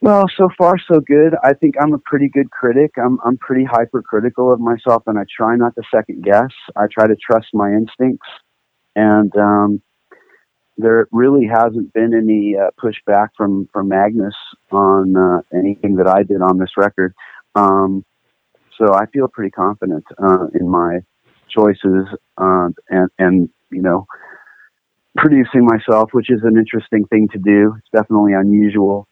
Well, so far so good. I think I'm a pretty good critic. I'm I'm pretty hypercritical of myself, and I try not to second guess. I try to trust my instincts, and um, there really hasn't been any uh, pushback from from Magnus on uh, anything that I did on this record. Um, so I feel pretty confident uh, in my choices, uh, and and you know, producing myself, which is an interesting thing to do. It's definitely unusual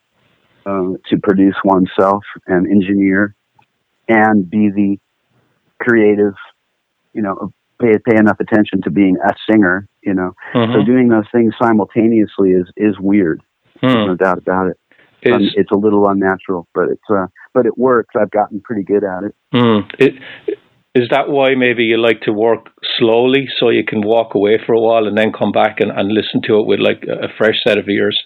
uh, to produce oneself and engineer and be the creative, you know, pay, pay enough attention to being a singer, you know. So Mhm. doing those things simultaneously is, is weird. Hmm. No doubt about it. Um, it's a little unnatural, but it's, uh, but it works. I've gotten pretty good at it. hmm. It, is that why maybe you like to work slowly so you can walk away for a while and then come back and, and listen to it with like a fresh set of ears?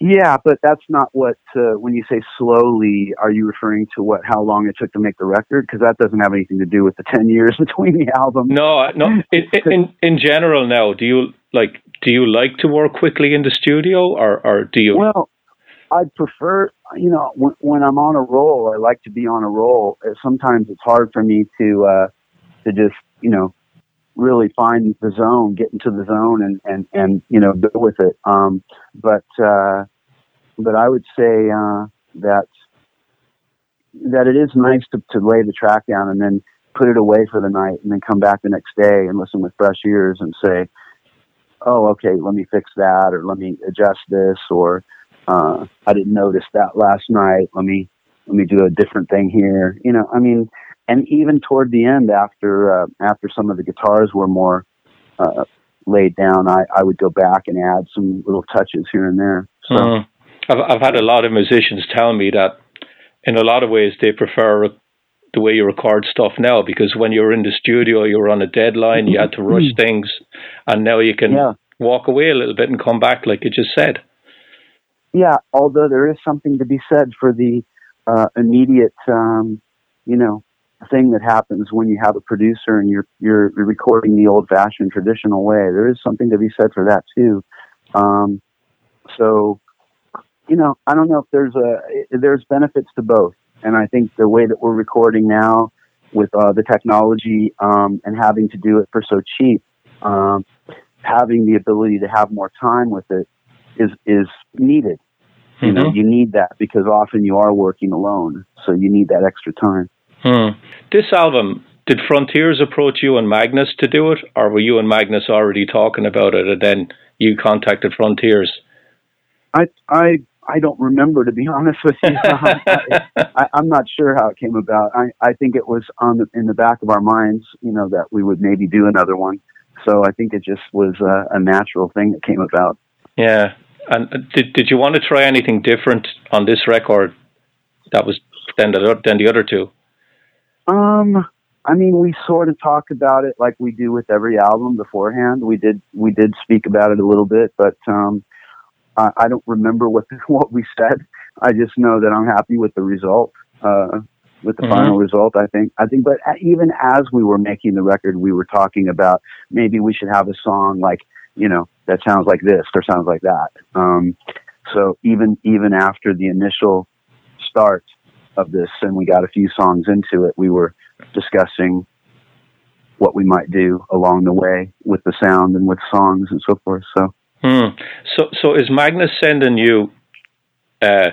Yeah, but that's not what. Uh, when you say slowly, are you referring to what? How long it took to make the record? Because that doesn't have anything to do with the ten years [laughs] between the albums. No, I- no. [laughs] In, in in general, now, do you like do you like to work quickly in the studio, or or do you? Well, I'd prefer, you know, when, when I'm on a roll, I like to be on a roll. Sometimes it's hard for me to uh, to just, you know, really find the zone, get into the zone, and and and you know, go with it. Um, but uh, but I would say uh, that that it is nice to, to lay the track down and then put it away for the night, and then come back the next day and listen with fresh ears and say, oh, okay, let me fix that, or let me adjust this, or uh, I didn't notice that last night. Let me let me do a different thing here. You know, I mean, and even toward the end, after uh, after some of the guitars were more uh, laid down, I, I would go back and add some little touches here and there. So Mhm. I've I've had a lot of musicians tell me that in a lot of ways they prefer the way you record stuff now because when you're in the studio, you were on a deadline, you had to [laughs] rush things, and now you can yeah, walk away a little bit and come back, like you just said. yeah. Although there is something to be said for the uh, immediate, um, you know, thing that happens when you have a producer and you're you're recording the old-fashioned traditional way. There is something to be said for that too. Um, so, you know, I don't know if there's a there's benefits to both, and I think the way that we're recording now with uh, the technology um, and having to do it for so cheap, um, having the ability to have more time with it is is needed. You know, Mhm. you need that because often you are working alone, so you need that extra time. Hmm. This album, did Frontiers approach you and Magnus to do it, or were you and Magnus already talking about it, and then you contacted Frontiers? I I I don't remember to be [laughs] honest with you. I, I, I'm not sure how it came about. I I think it was on the, in the back of our minds, you know, that we would maybe do another one. So I think it just was a, a natural thing that came about. Yeah. And uh, did did you want to try anything different on this record that was than the than the other two? Um, I mean, we sort of talk about it like we do with every album beforehand. We did we did speak about it a little bit, but um, I, I don't remember what [laughs] what we said. I just know that I'm happy with the result. Uh, with the Mhm. final result, I think. I think, but even as we were making the record, we were talking about maybe we should have a song like you know that sounds like this or sounds like that. Um, so even even after the initial start of this, and we got a few songs into it, we were discussing what we might do along the way with the sound and with songs and so forth. So Hmm. So, so is Magnus sending you uh,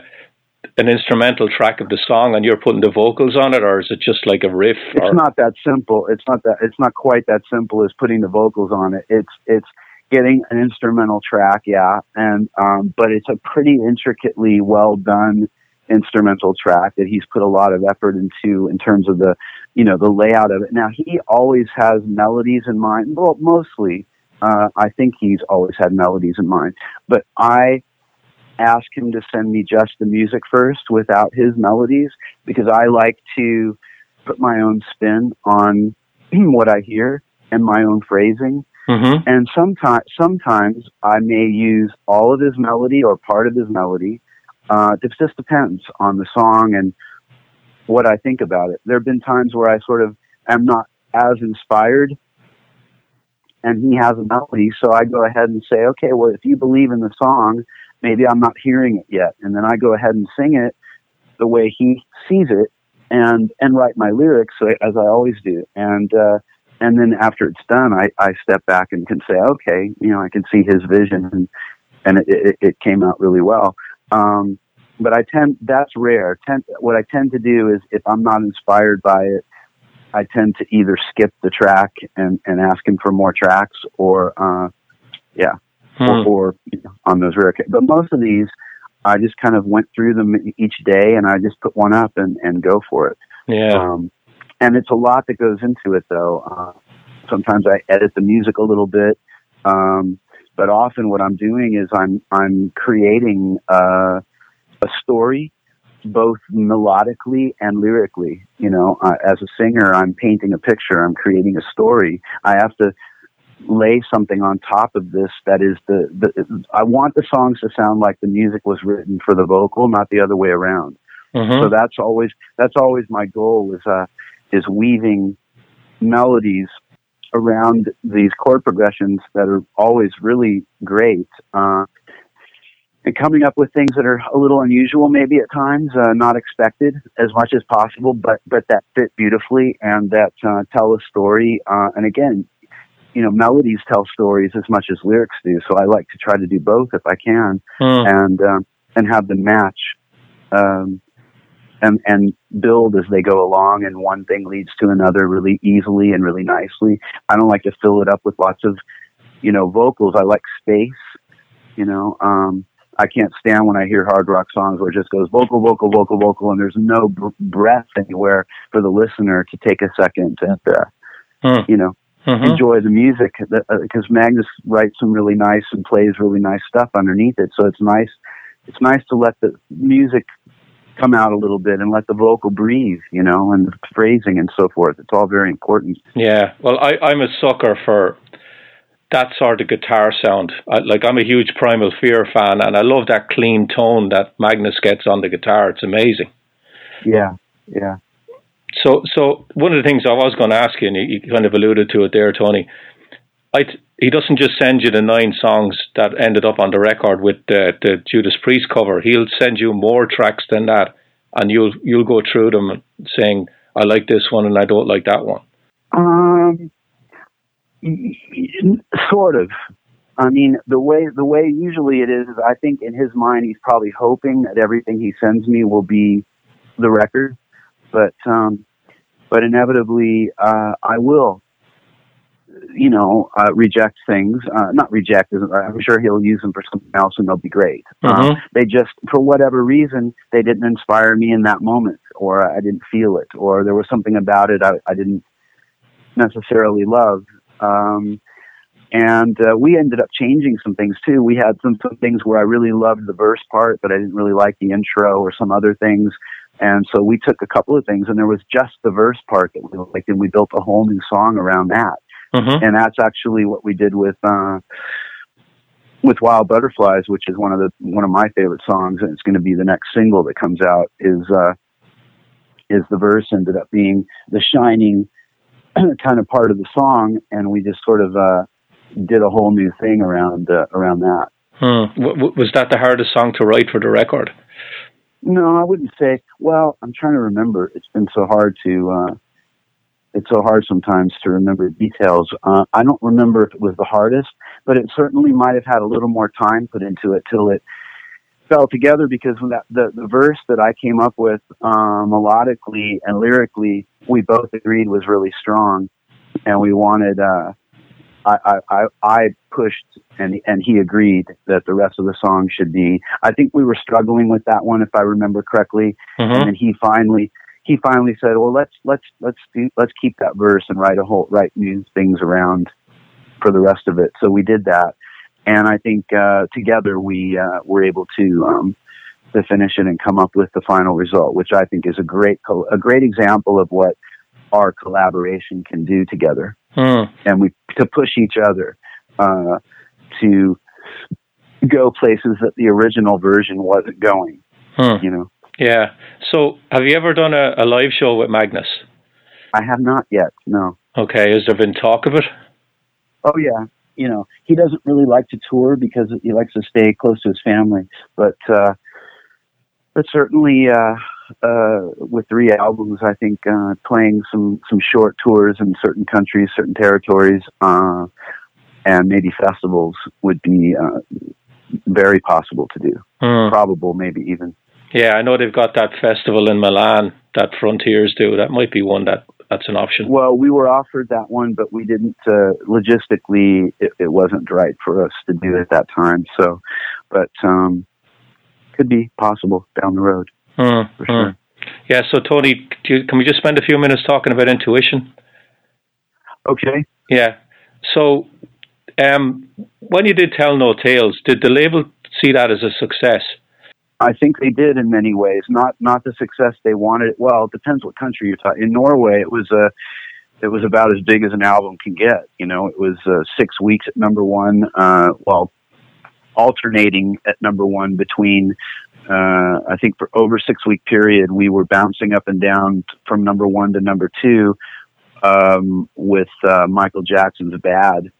an instrumental track of the song, and you're putting the vocals on it, or is it just like a riff? Or, it's not that simple. It's not that it's not quite that simple as putting the vocals on it. It's it's getting an instrumental track, yeah, and um, but it's a pretty intricately well done instrumental track that he's put a lot of effort into in terms of the you know the layout of it. Now he always has melodies in mind. Well, mostly uh, I think he's always had melodies in mind, but I ask him to send me just the music first without his melodies because I like to put my own spin on [clears throat] what I hear and my own phrasing. Mm-hmm. And sometimes, sometimes I may use all of his melody or part of his melody. Uh, it just depends on the song and what I think about it. There have been times where I sort of am not as inspired, and he has a melody, so I go ahead and say, okay, well, if you believe in the song, maybe I'm not hearing it yet, and then I go ahead and sing it the way he sees it, and and write my lyrics as I always do, and. uh and then after it's done, I, I step back and can say, okay, you know, I can see his vision, and and it, it, it came out really well. Um, but I tend that's rare. Tend, what I tend to do is if I'm not inspired by it, I tend to either skip the track and and ask him for more tracks, or uh, yeah, Hmm. or, or you know, on those rare. But most of these, I just kind of went through them each day, and I just put one up and and go for it. Yeah. Um, and it's a lot that goes into it, though. Uh, sometimes I edit the music a little bit, um, but often what I'm doing is I'm I'm creating uh, a story, both melodically and lyrically. You know, uh, as a singer, I'm painting a picture. I'm creating a story. I have to lay something on top of this that is the, the I want the songs to sound like the music was written for the vocal, not the other way around. Mhm. So that's always that's always my goal is uh is weaving melodies around these chord progressions that are always really great. Uh, and coming up with things that are a little unusual, maybe at times, uh, not expected as much as possible, but but that fit beautifully and that uh, tell a story. Uh, and again, you know, melodies tell stories as much as lyrics do. So I like to try to do both if I can Hmm. and um, and have them match um, and and build as they go along, and one thing leads to another really easily and really nicely. I don't like to fill it up with lots of you know vocals. I like space. You know, um, I can't stand when I hear hard rock songs where it just goes vocal, vocal, vocal, vocal, and there's no br- breath anywhere for the listener to take a second and uh, Hmm. you know Mhm. enjoy the music because Magnus writes some really nice and plays really nice stuff underneath it. So it's nice. It's nice to let the music come out a little bit and let the vocal breathe, you know, and the phrasing and so forth. It's all very important. Yeah, well, I, I'm a sucker for that sort of guitar sound. I, like, I'm a huge Primal Fear fan, and I love that clean tone that Magnus gets on the guitar. It's amazing. Yeah, yeah. So, so one of the things I was going to ask you, and you, you kind of alluded to it there, Tony. I he doesn't just send you the nine songs that ended up on the record with the, the Judas Priest cover. He'll send you more tracks than that, and you'll you'll go through them saying, "I like this one and I don't like that one." Um, sort of. I mean, the way the way usually it is, is I think in his mind he's probably hoping that everything he sends me will be the record, but um, but inevitably uh, I will, you know, uh, reject things. Uh, not reject. I'm sure he'll use them for something else and they'll be great. Um, Mhm. they just, for whatever reason, they didn't inspire me in that moment, or I didn't feel it, or there was something about it I, I didn't necessarily love. Um, and uh, we ended up changing some things too. We had some, some things where I really loved the verse part, but I didn't really like the intro or some other things. And so we took a couple of things, and there was just the verse part that we liked, and we built a whole new song around that. Mhm. And that's actually what we did with uh, with Wild Butterflies, which is one of the one of my favorite songs, and it's going to be the next single that comes out. Is uh, is the verse ended up being the shining [clears throat] kind of part of the song, and we just sort of uh, did a whole new thing around uh, around that. Hmm. W- was that the hardest song to write for the record? No, I wouldn't say. Well, I'm trying to remember. It's been so hard to. It's so hard sometimes to remember details. Uh, I don't remember if it was the hardest, but it certainly might have had a little more time put into it till it fell together. Because when that the the verse that I came up with um, melodically and lyrically, we both agreed was really strong, and we wanted. Uh, I, I, I pushed and and he agreed that the rest of the song should be. I think we were struggling with that one, if I remember correctly, and Mhm. then he finally he finally said, "Well, let's let's let's do let's keep that verse and write a whole write new things around for the rest of it." So we did that, and I think uh, together we uh, were able to um, to finish it and come up with the final result, which I think is a great co- a great example of what our collaboration can do together Hmm. and we to push each other uh, to go places that the original version wasn't going. Hmm. You know, Yeah. So, have you ever done a, a live show with Magnus? I have not yet. No. Okay. Has there been talk of it? Oh yeah. You know, he doesn't really like to tour because he likes to stay close to his family. But uh, but certainly uh, uh, with three albums, I think uh, playing some some short tours in certain countries, certain territories, uh, and maybe festivals would be uh, very possible to do. Hmm. Probable, maybe even. Yeah, I know they've got that festival in Milan that Frontiers do. That might be one that that's an option. Well, we were offered that one, but we didn't. Uh, logistically, it, it wasn't right for us to do at that time. So, but um, could be possible down the road Hmm. for sure. Yeah. So, Tony, do you, can we just spend a few minutes talking about intuition? Okay. Yeah. So, um, when you did Tell No Tales, did the label see that as a success? I think they did in many ways. Not not the success they wanted. Well, it depends what country you're talking. In Norway, it was a it was about as big as an album can get. You know, it was uh, six weeks at number one. Uh, well, alternating at number one between. Uh, I think for over six week period, we were bouncing up and down from number one to number two um, with uh, Michael Jackson's "Bad."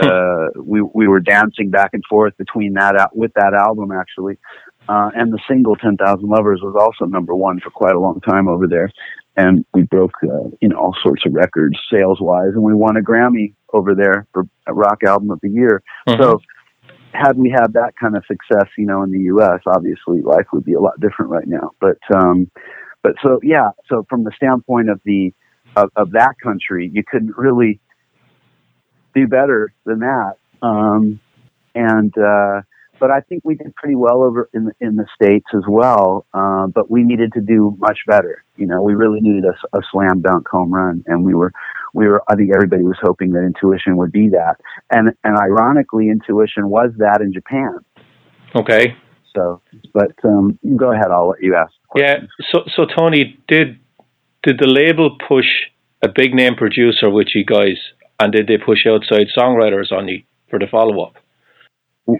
Uh, we we were dancing back and forth between that out with that album actually. Uh, and the single 10,000 Lovers was also number one for quite a long time over there. And we broke, uh, you know, all sorts of records sales wise. And we won a Grammy over there for a rock album of the year. Mhm. So had we had that kind of success, you know, in the U.S., obviously life would be a lot different right now. But, um, but so, yeah, so from the standpoint of the, of, of that country, you couldn't really do better than that. Um, and, uh, but I think we did pretty well over in the, in the states as well. Uh, but we needed to do much better. You know, we really needed a, a slam dunk home run, and we were we were. I think everybody was hoping that Intuition would be that, and and ironically, Intuition was that in Japan. Okay. So, but um, go ahead. I'll let you ask. Yeah. So, so Tony, did did the label push a big name producer with you guys, and did they push outside songwriters on you for the follow up?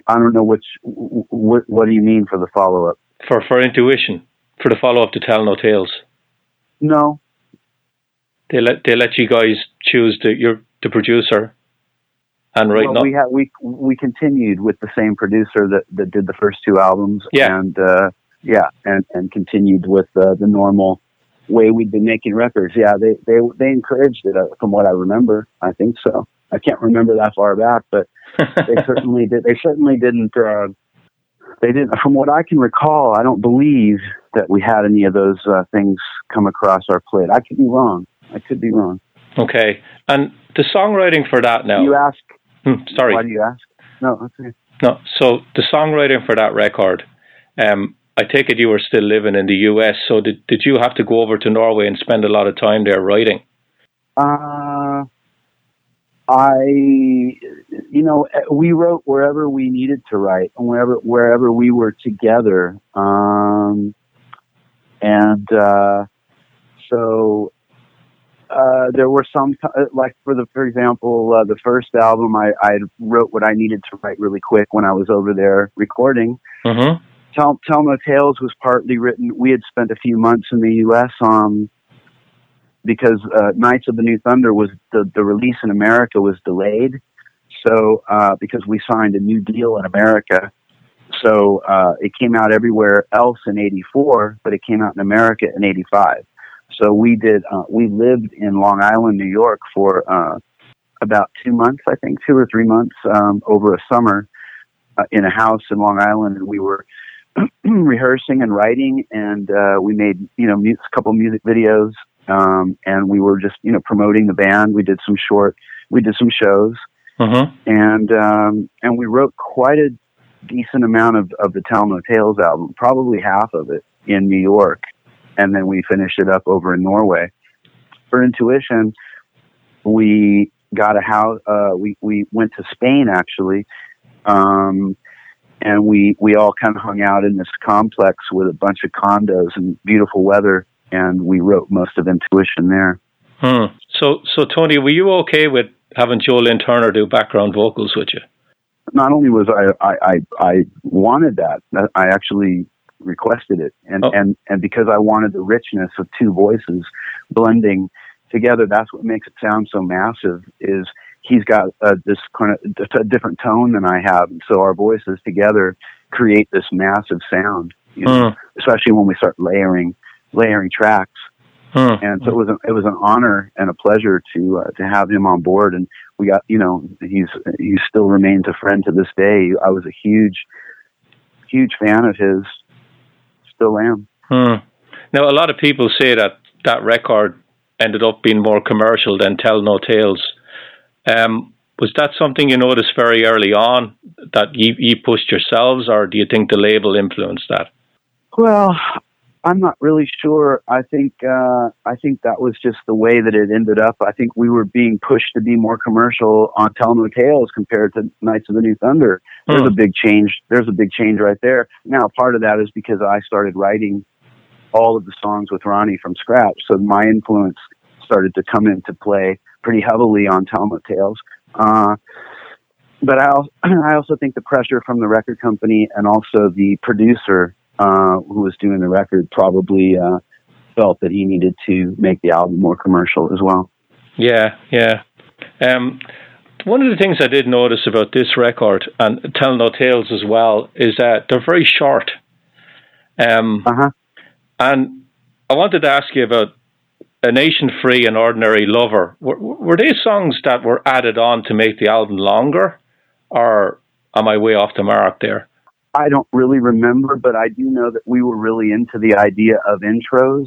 I don't know which. What, what do you mean for the follow up? For for intuition, for the follow up to Tell No Tales, No, they let they let you guys choose the your the producer, and right well, now, we had we we continued with the same producer that that did the first two albums. Yeah. and uh, yeah, and and continued with uh, the normal way we'd been making records. Yeah, they they they encouraged it. Uh, from what I remember, I think so. I can't remember that far back, but they [laughs] certainly did. They certainly didn't. Uh, they didn't. From what I can recall, I don't believe that we had any of those uh, things come across our plate. I could be wrong. I could be wrong. okay. And the songwriting for that now. You ask. Hmm, sorry. Why do you ask? No, okay. No, so the songwriting for that record, um, I take it you were still living in the US. So did did you have to go over to Norway and spend a lot of time there writing? Uh, I, you know, we wrote wherever we needed to write, and wherever wherever we were together. Um, and uh, so uh, there were some uh, like for the for example uh, the first album I, I wrote what I needed to write really quick when I was over there recording. Mm-hmm. Tell, Tell No Tales was partly written. We had spent a few months in the U.S. um, because uh, Knights of the New Thunder was the the release in America was delayed. So uh, because we signed a new deal in America, so uh, it came out everywhere else in '84, but it came out in America in '85. So we did. Uh, we lived in Long Island, New York, for uh, about two months, I think, two or three months um, over a summer uh, in a house in Long Island, and we were [clears throat] rehearsing and writing, and uh, we made you know a couple music videos, um, and we were just you know promoting the band. We did some short, we did some shows, Mm-hmm. and um, and we wrote quite a decent amount of, of the Tell No Tales album, probably half of it in New York, and then we finished it up over in Norway. For Intuition, we got a house. Uh, we we went to Spain actually, um, and we we all kind of hung out in this complex with a bunch of condos and beautiful weather, and we wrote most of Intuition there. Hmm. So, so Tony, were you okay with having Joe Lynn Turner do background vocals with you? not only was I I I, I wanted that, I actually requested it, and Oh. and and because I wanted the richness of two voices blending together, that's what makes it sound so massive. Is he's got uh, this kind of a different tone than I have, so our voices together create this massive sound. You know, especially when we start layering layering tracks Hmm. and so it was an, it was an honor and a pleasure to uh, to have him on board and we got you know he's he still remains a friend to this day I was a huge huge fan of his still am Hmm. Now, a lot of people say that that record ended up being more commercial than Tell No Tales. Um, was that something you noticed very early on that you, you pushed yourselves, or do you think the label influenced that? well I'm not really sure I think uh, I think that was just the way that it ended up I think we were being pushed to be more commercial on Tell No Tales compared to Knights of the New Thunder there's Hmm. a big change. There's a big change right there. Now, part of that is because I started writing all of the songs with Ronni from scratch, so my influence started to come into play pretty heavily on Tell No Tales. Uh, but I also, [clears throat] I also think the pressure from the record company and also the producer uh, who was doing the record probably uh, felt that he needed to make the album more commercial as well. Yeah, yeah. Um, one of the things I did notice about this record and Tell No Tales as well is that they're very short. Um, Uh huh. and I wanted to ask you about A Nation Free and Ordinary Lover. Were, were they songs that were added on to make the album longer, or am I way off the mark there? I don't really remember, but I do know that we were really into the idea of intros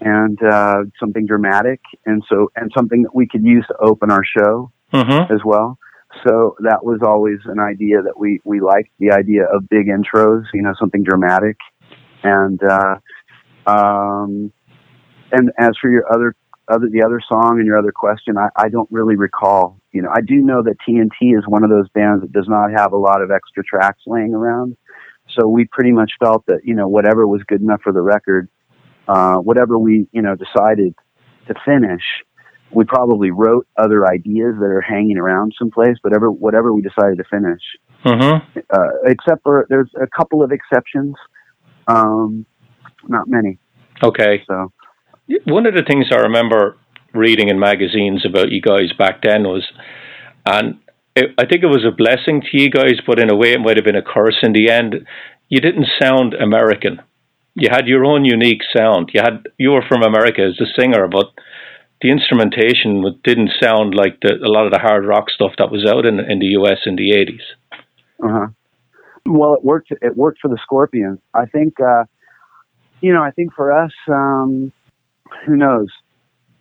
and uh, something dramatic, and so and something that we could use to open our show Mm-hmm. as well. So that was always an idea that we we liked the idea of big intros, you know, something dramatic, and uh, um, and as for your other other the other song and your other question, I, I don't really recall. You know, I do know that TNT is one of those bands that does not have a lot of extra tracks laying around. So we pretty much felt that you know whatever was good enough for the record, uh, whatever we you know decided to finish, we probably wrote other ideas that are hanging around someplace. Whatever whatever we decided to finish, Mm-hmm. uh, except for there's a couple of exceptions, um, not many. Okay. So One of the things I remember reading in magazines about you guys back then was, and it, I think it was a blessing to you guys, but in a way it might have been a curse in the end. You didn't sound American. You had your own unique sound. You had you were from America as a singer, but the instrumentation didn't sound like the, a lot of the hard rock stuff that was out in in the U.S. in the eighties. Uh-huh. Well, it worked. It worked for the Scorpions. I think. Uh, you know, I think for us, um, who knows?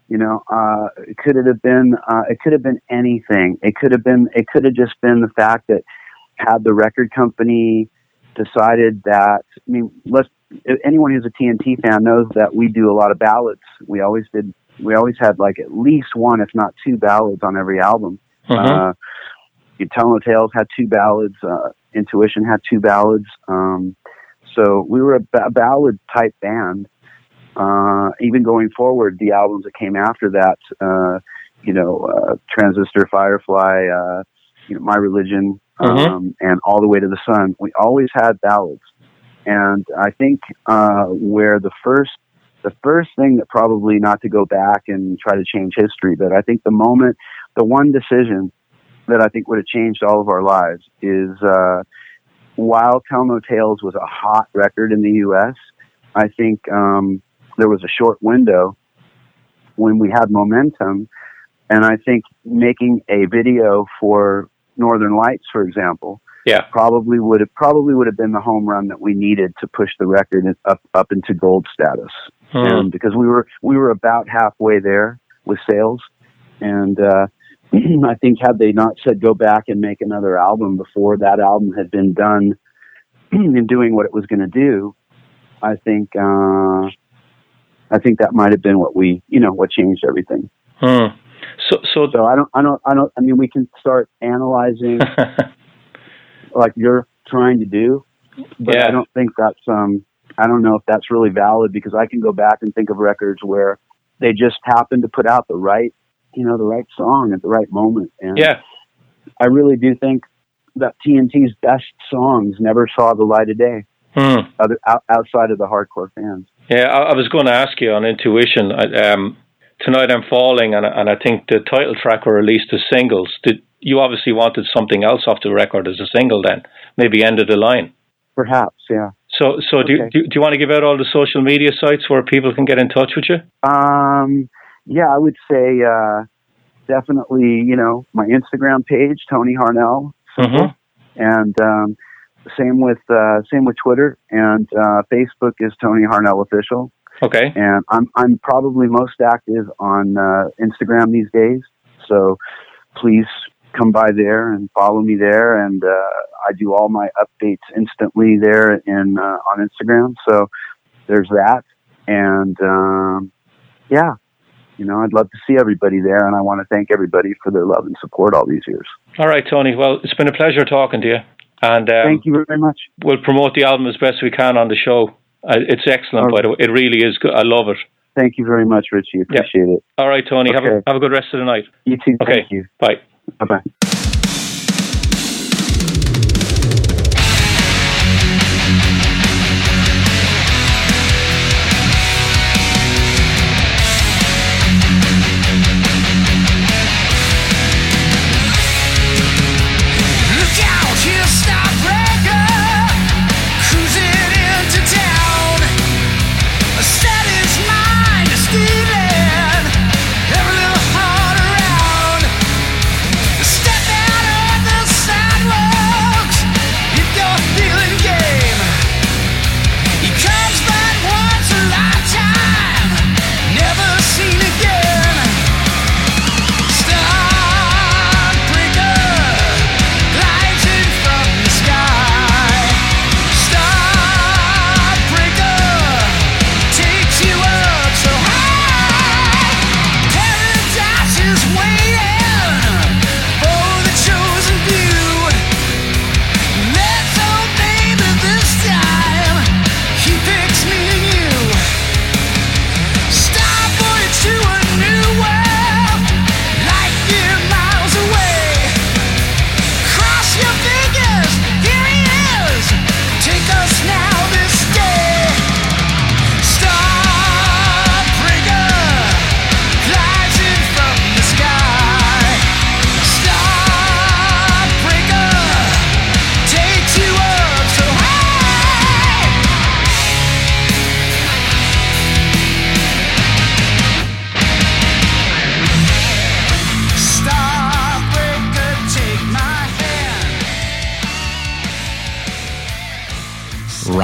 You know, uh, could it have been? Uh, it could have been anything. It could have been. It could have just been the fact that had the record company decided that. I mean, let's. Anyone who's a TNT fan knows that we do a lot of ballads. We always did. We always had like at least one, if not two, ballads on every album. Mhm. Uh, Tell No Tales had two ballads. Uh, Intuition had two ballads. Um, so we were a ba- ballad type band, uh, even going forward, the albums that came after that, uh, you know, uh, Transistor, Firefly, uh, you know, My Religion, um, Mhm. and all the way to the sun. We always had ballads, and I think uh, where the first the first thing that probably not to go back and try to change history, but I think the moment, the one decision that I think would have changed all of our lives is uh, while Tell No Tales was a hot record in the U.S. I think um, there was a short window when we had momentum, and I think making a video for Northern Lights, for example, Yeah. probably would have probably would have been the home run that we needed to push the record up up into gold status. Hmm. And because we were we were about halfway there with sales, and uh, [clears throat] I think had they not said go back and make another album before that album had been done [clears throat] in doing what it was going to do, I think uh, I think that might have been what we you know what changed everything. Hmm. So, so So I don't I don't I don't I mean we can start analyzing [laughs] like you're trying to do, but Yeah. I don't think that's um I don't know if that's really valid because I can go back and think of records where they just happened to put out the right you know the right song at the right moment and yeah, I really do think that TNT's best songs never saw the light of day hmm. other out, outside of the hardcore fans. Yeah. I, I was going to ask you on intuition. I, um, tonight I'm falling, and, I- and I think the title track were released as singles. Did you obviously wanted something else off the record as a single? Then maybe end of the line. Perhaps, yeah. So, so do, you, Okay. do, do you want to give out all the social media sites where people can get in touch with you? Um, yeah, I would say uh, definitely. You know, my Instagram page, Tony Harnell, simple, and um, same with uh, same with Twitter and uh, Facebook is Tony Harnell official. Okay. And I'm I'm probably most active on uh, Instagram these days. So please come by there and follow me there. And uh, I do all my updates instantly there in uh, on Instagram. So there's that. And um, yeah, you know, I'd love to see everybody there, and I want to thank everybody for their love and support all these years. All right, Tony. Well, it's been a pleasure talking to you, and um, thank you very much. we'll promote the album as best we can on the show. Uh, it's excellent, by the way. It really is good. I love it. Thank you very much, Richie. Appreciate it. All right, Tony. Have a have a good rest of the night. You too. Okay. Thank you. Bye. Bye bye.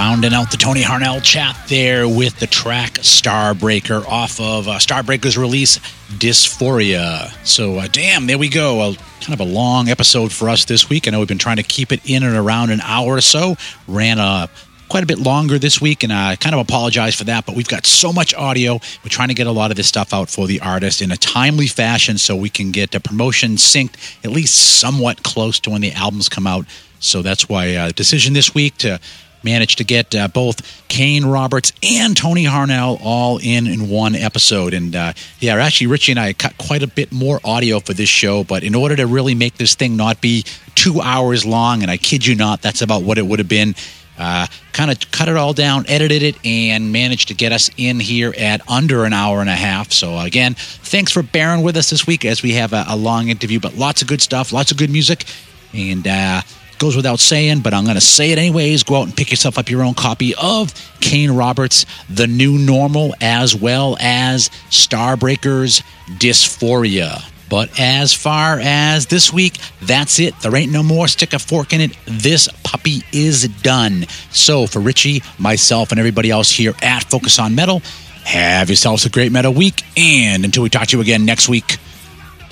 Rounding out the Tony Harnell chat there with the track Starbreaker off of uh, Starbreaker's release Dysphoria. So, uh, damn, there we go. A, kind of a long episode for us this week. I know we've been trying to keep it in and around an hour or so. Ran uh, quite a bit longer this week, and I kind of apologize for that. But we've got so much audio. We're trying to get a lot of this stuff out for the artist in a timely fashion so we can get the promotion synced at least somewhat close to when the albums come out. So that's why uh, decision this week to managed to get uh, both Kane Roberts and Tony Harnell all in in one episode. And uh, yeah, actually, Richie and I cut quite a bit more audio for this show, but in order to really make this thing not be two hours long, and I kid you not, that's about what it would have been. Uh, kind of cut it all down, edited it, and managed to get us in here at under an hour and a half. So, again, thanks for bearing with us this week as we have a, a long interview, but lots of good stuff, lots of good music. And uh, goes without saying, but I'm going to say it anyways. Go out and pick yourself up your own copy of Kane Roberts' The New Normal, as well as Starbreaker's Dysphoria. But as far as this week, that's it. There ain't no more. Stick a fork in it. This puppy is done. So for Richie, myself, and everybody else here at Focus on Metal, have yourselves a great metal week. And until we talk to you again next week,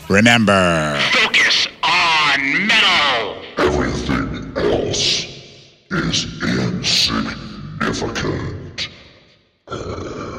remember. Focus on metal. Everything else is insignificant. You're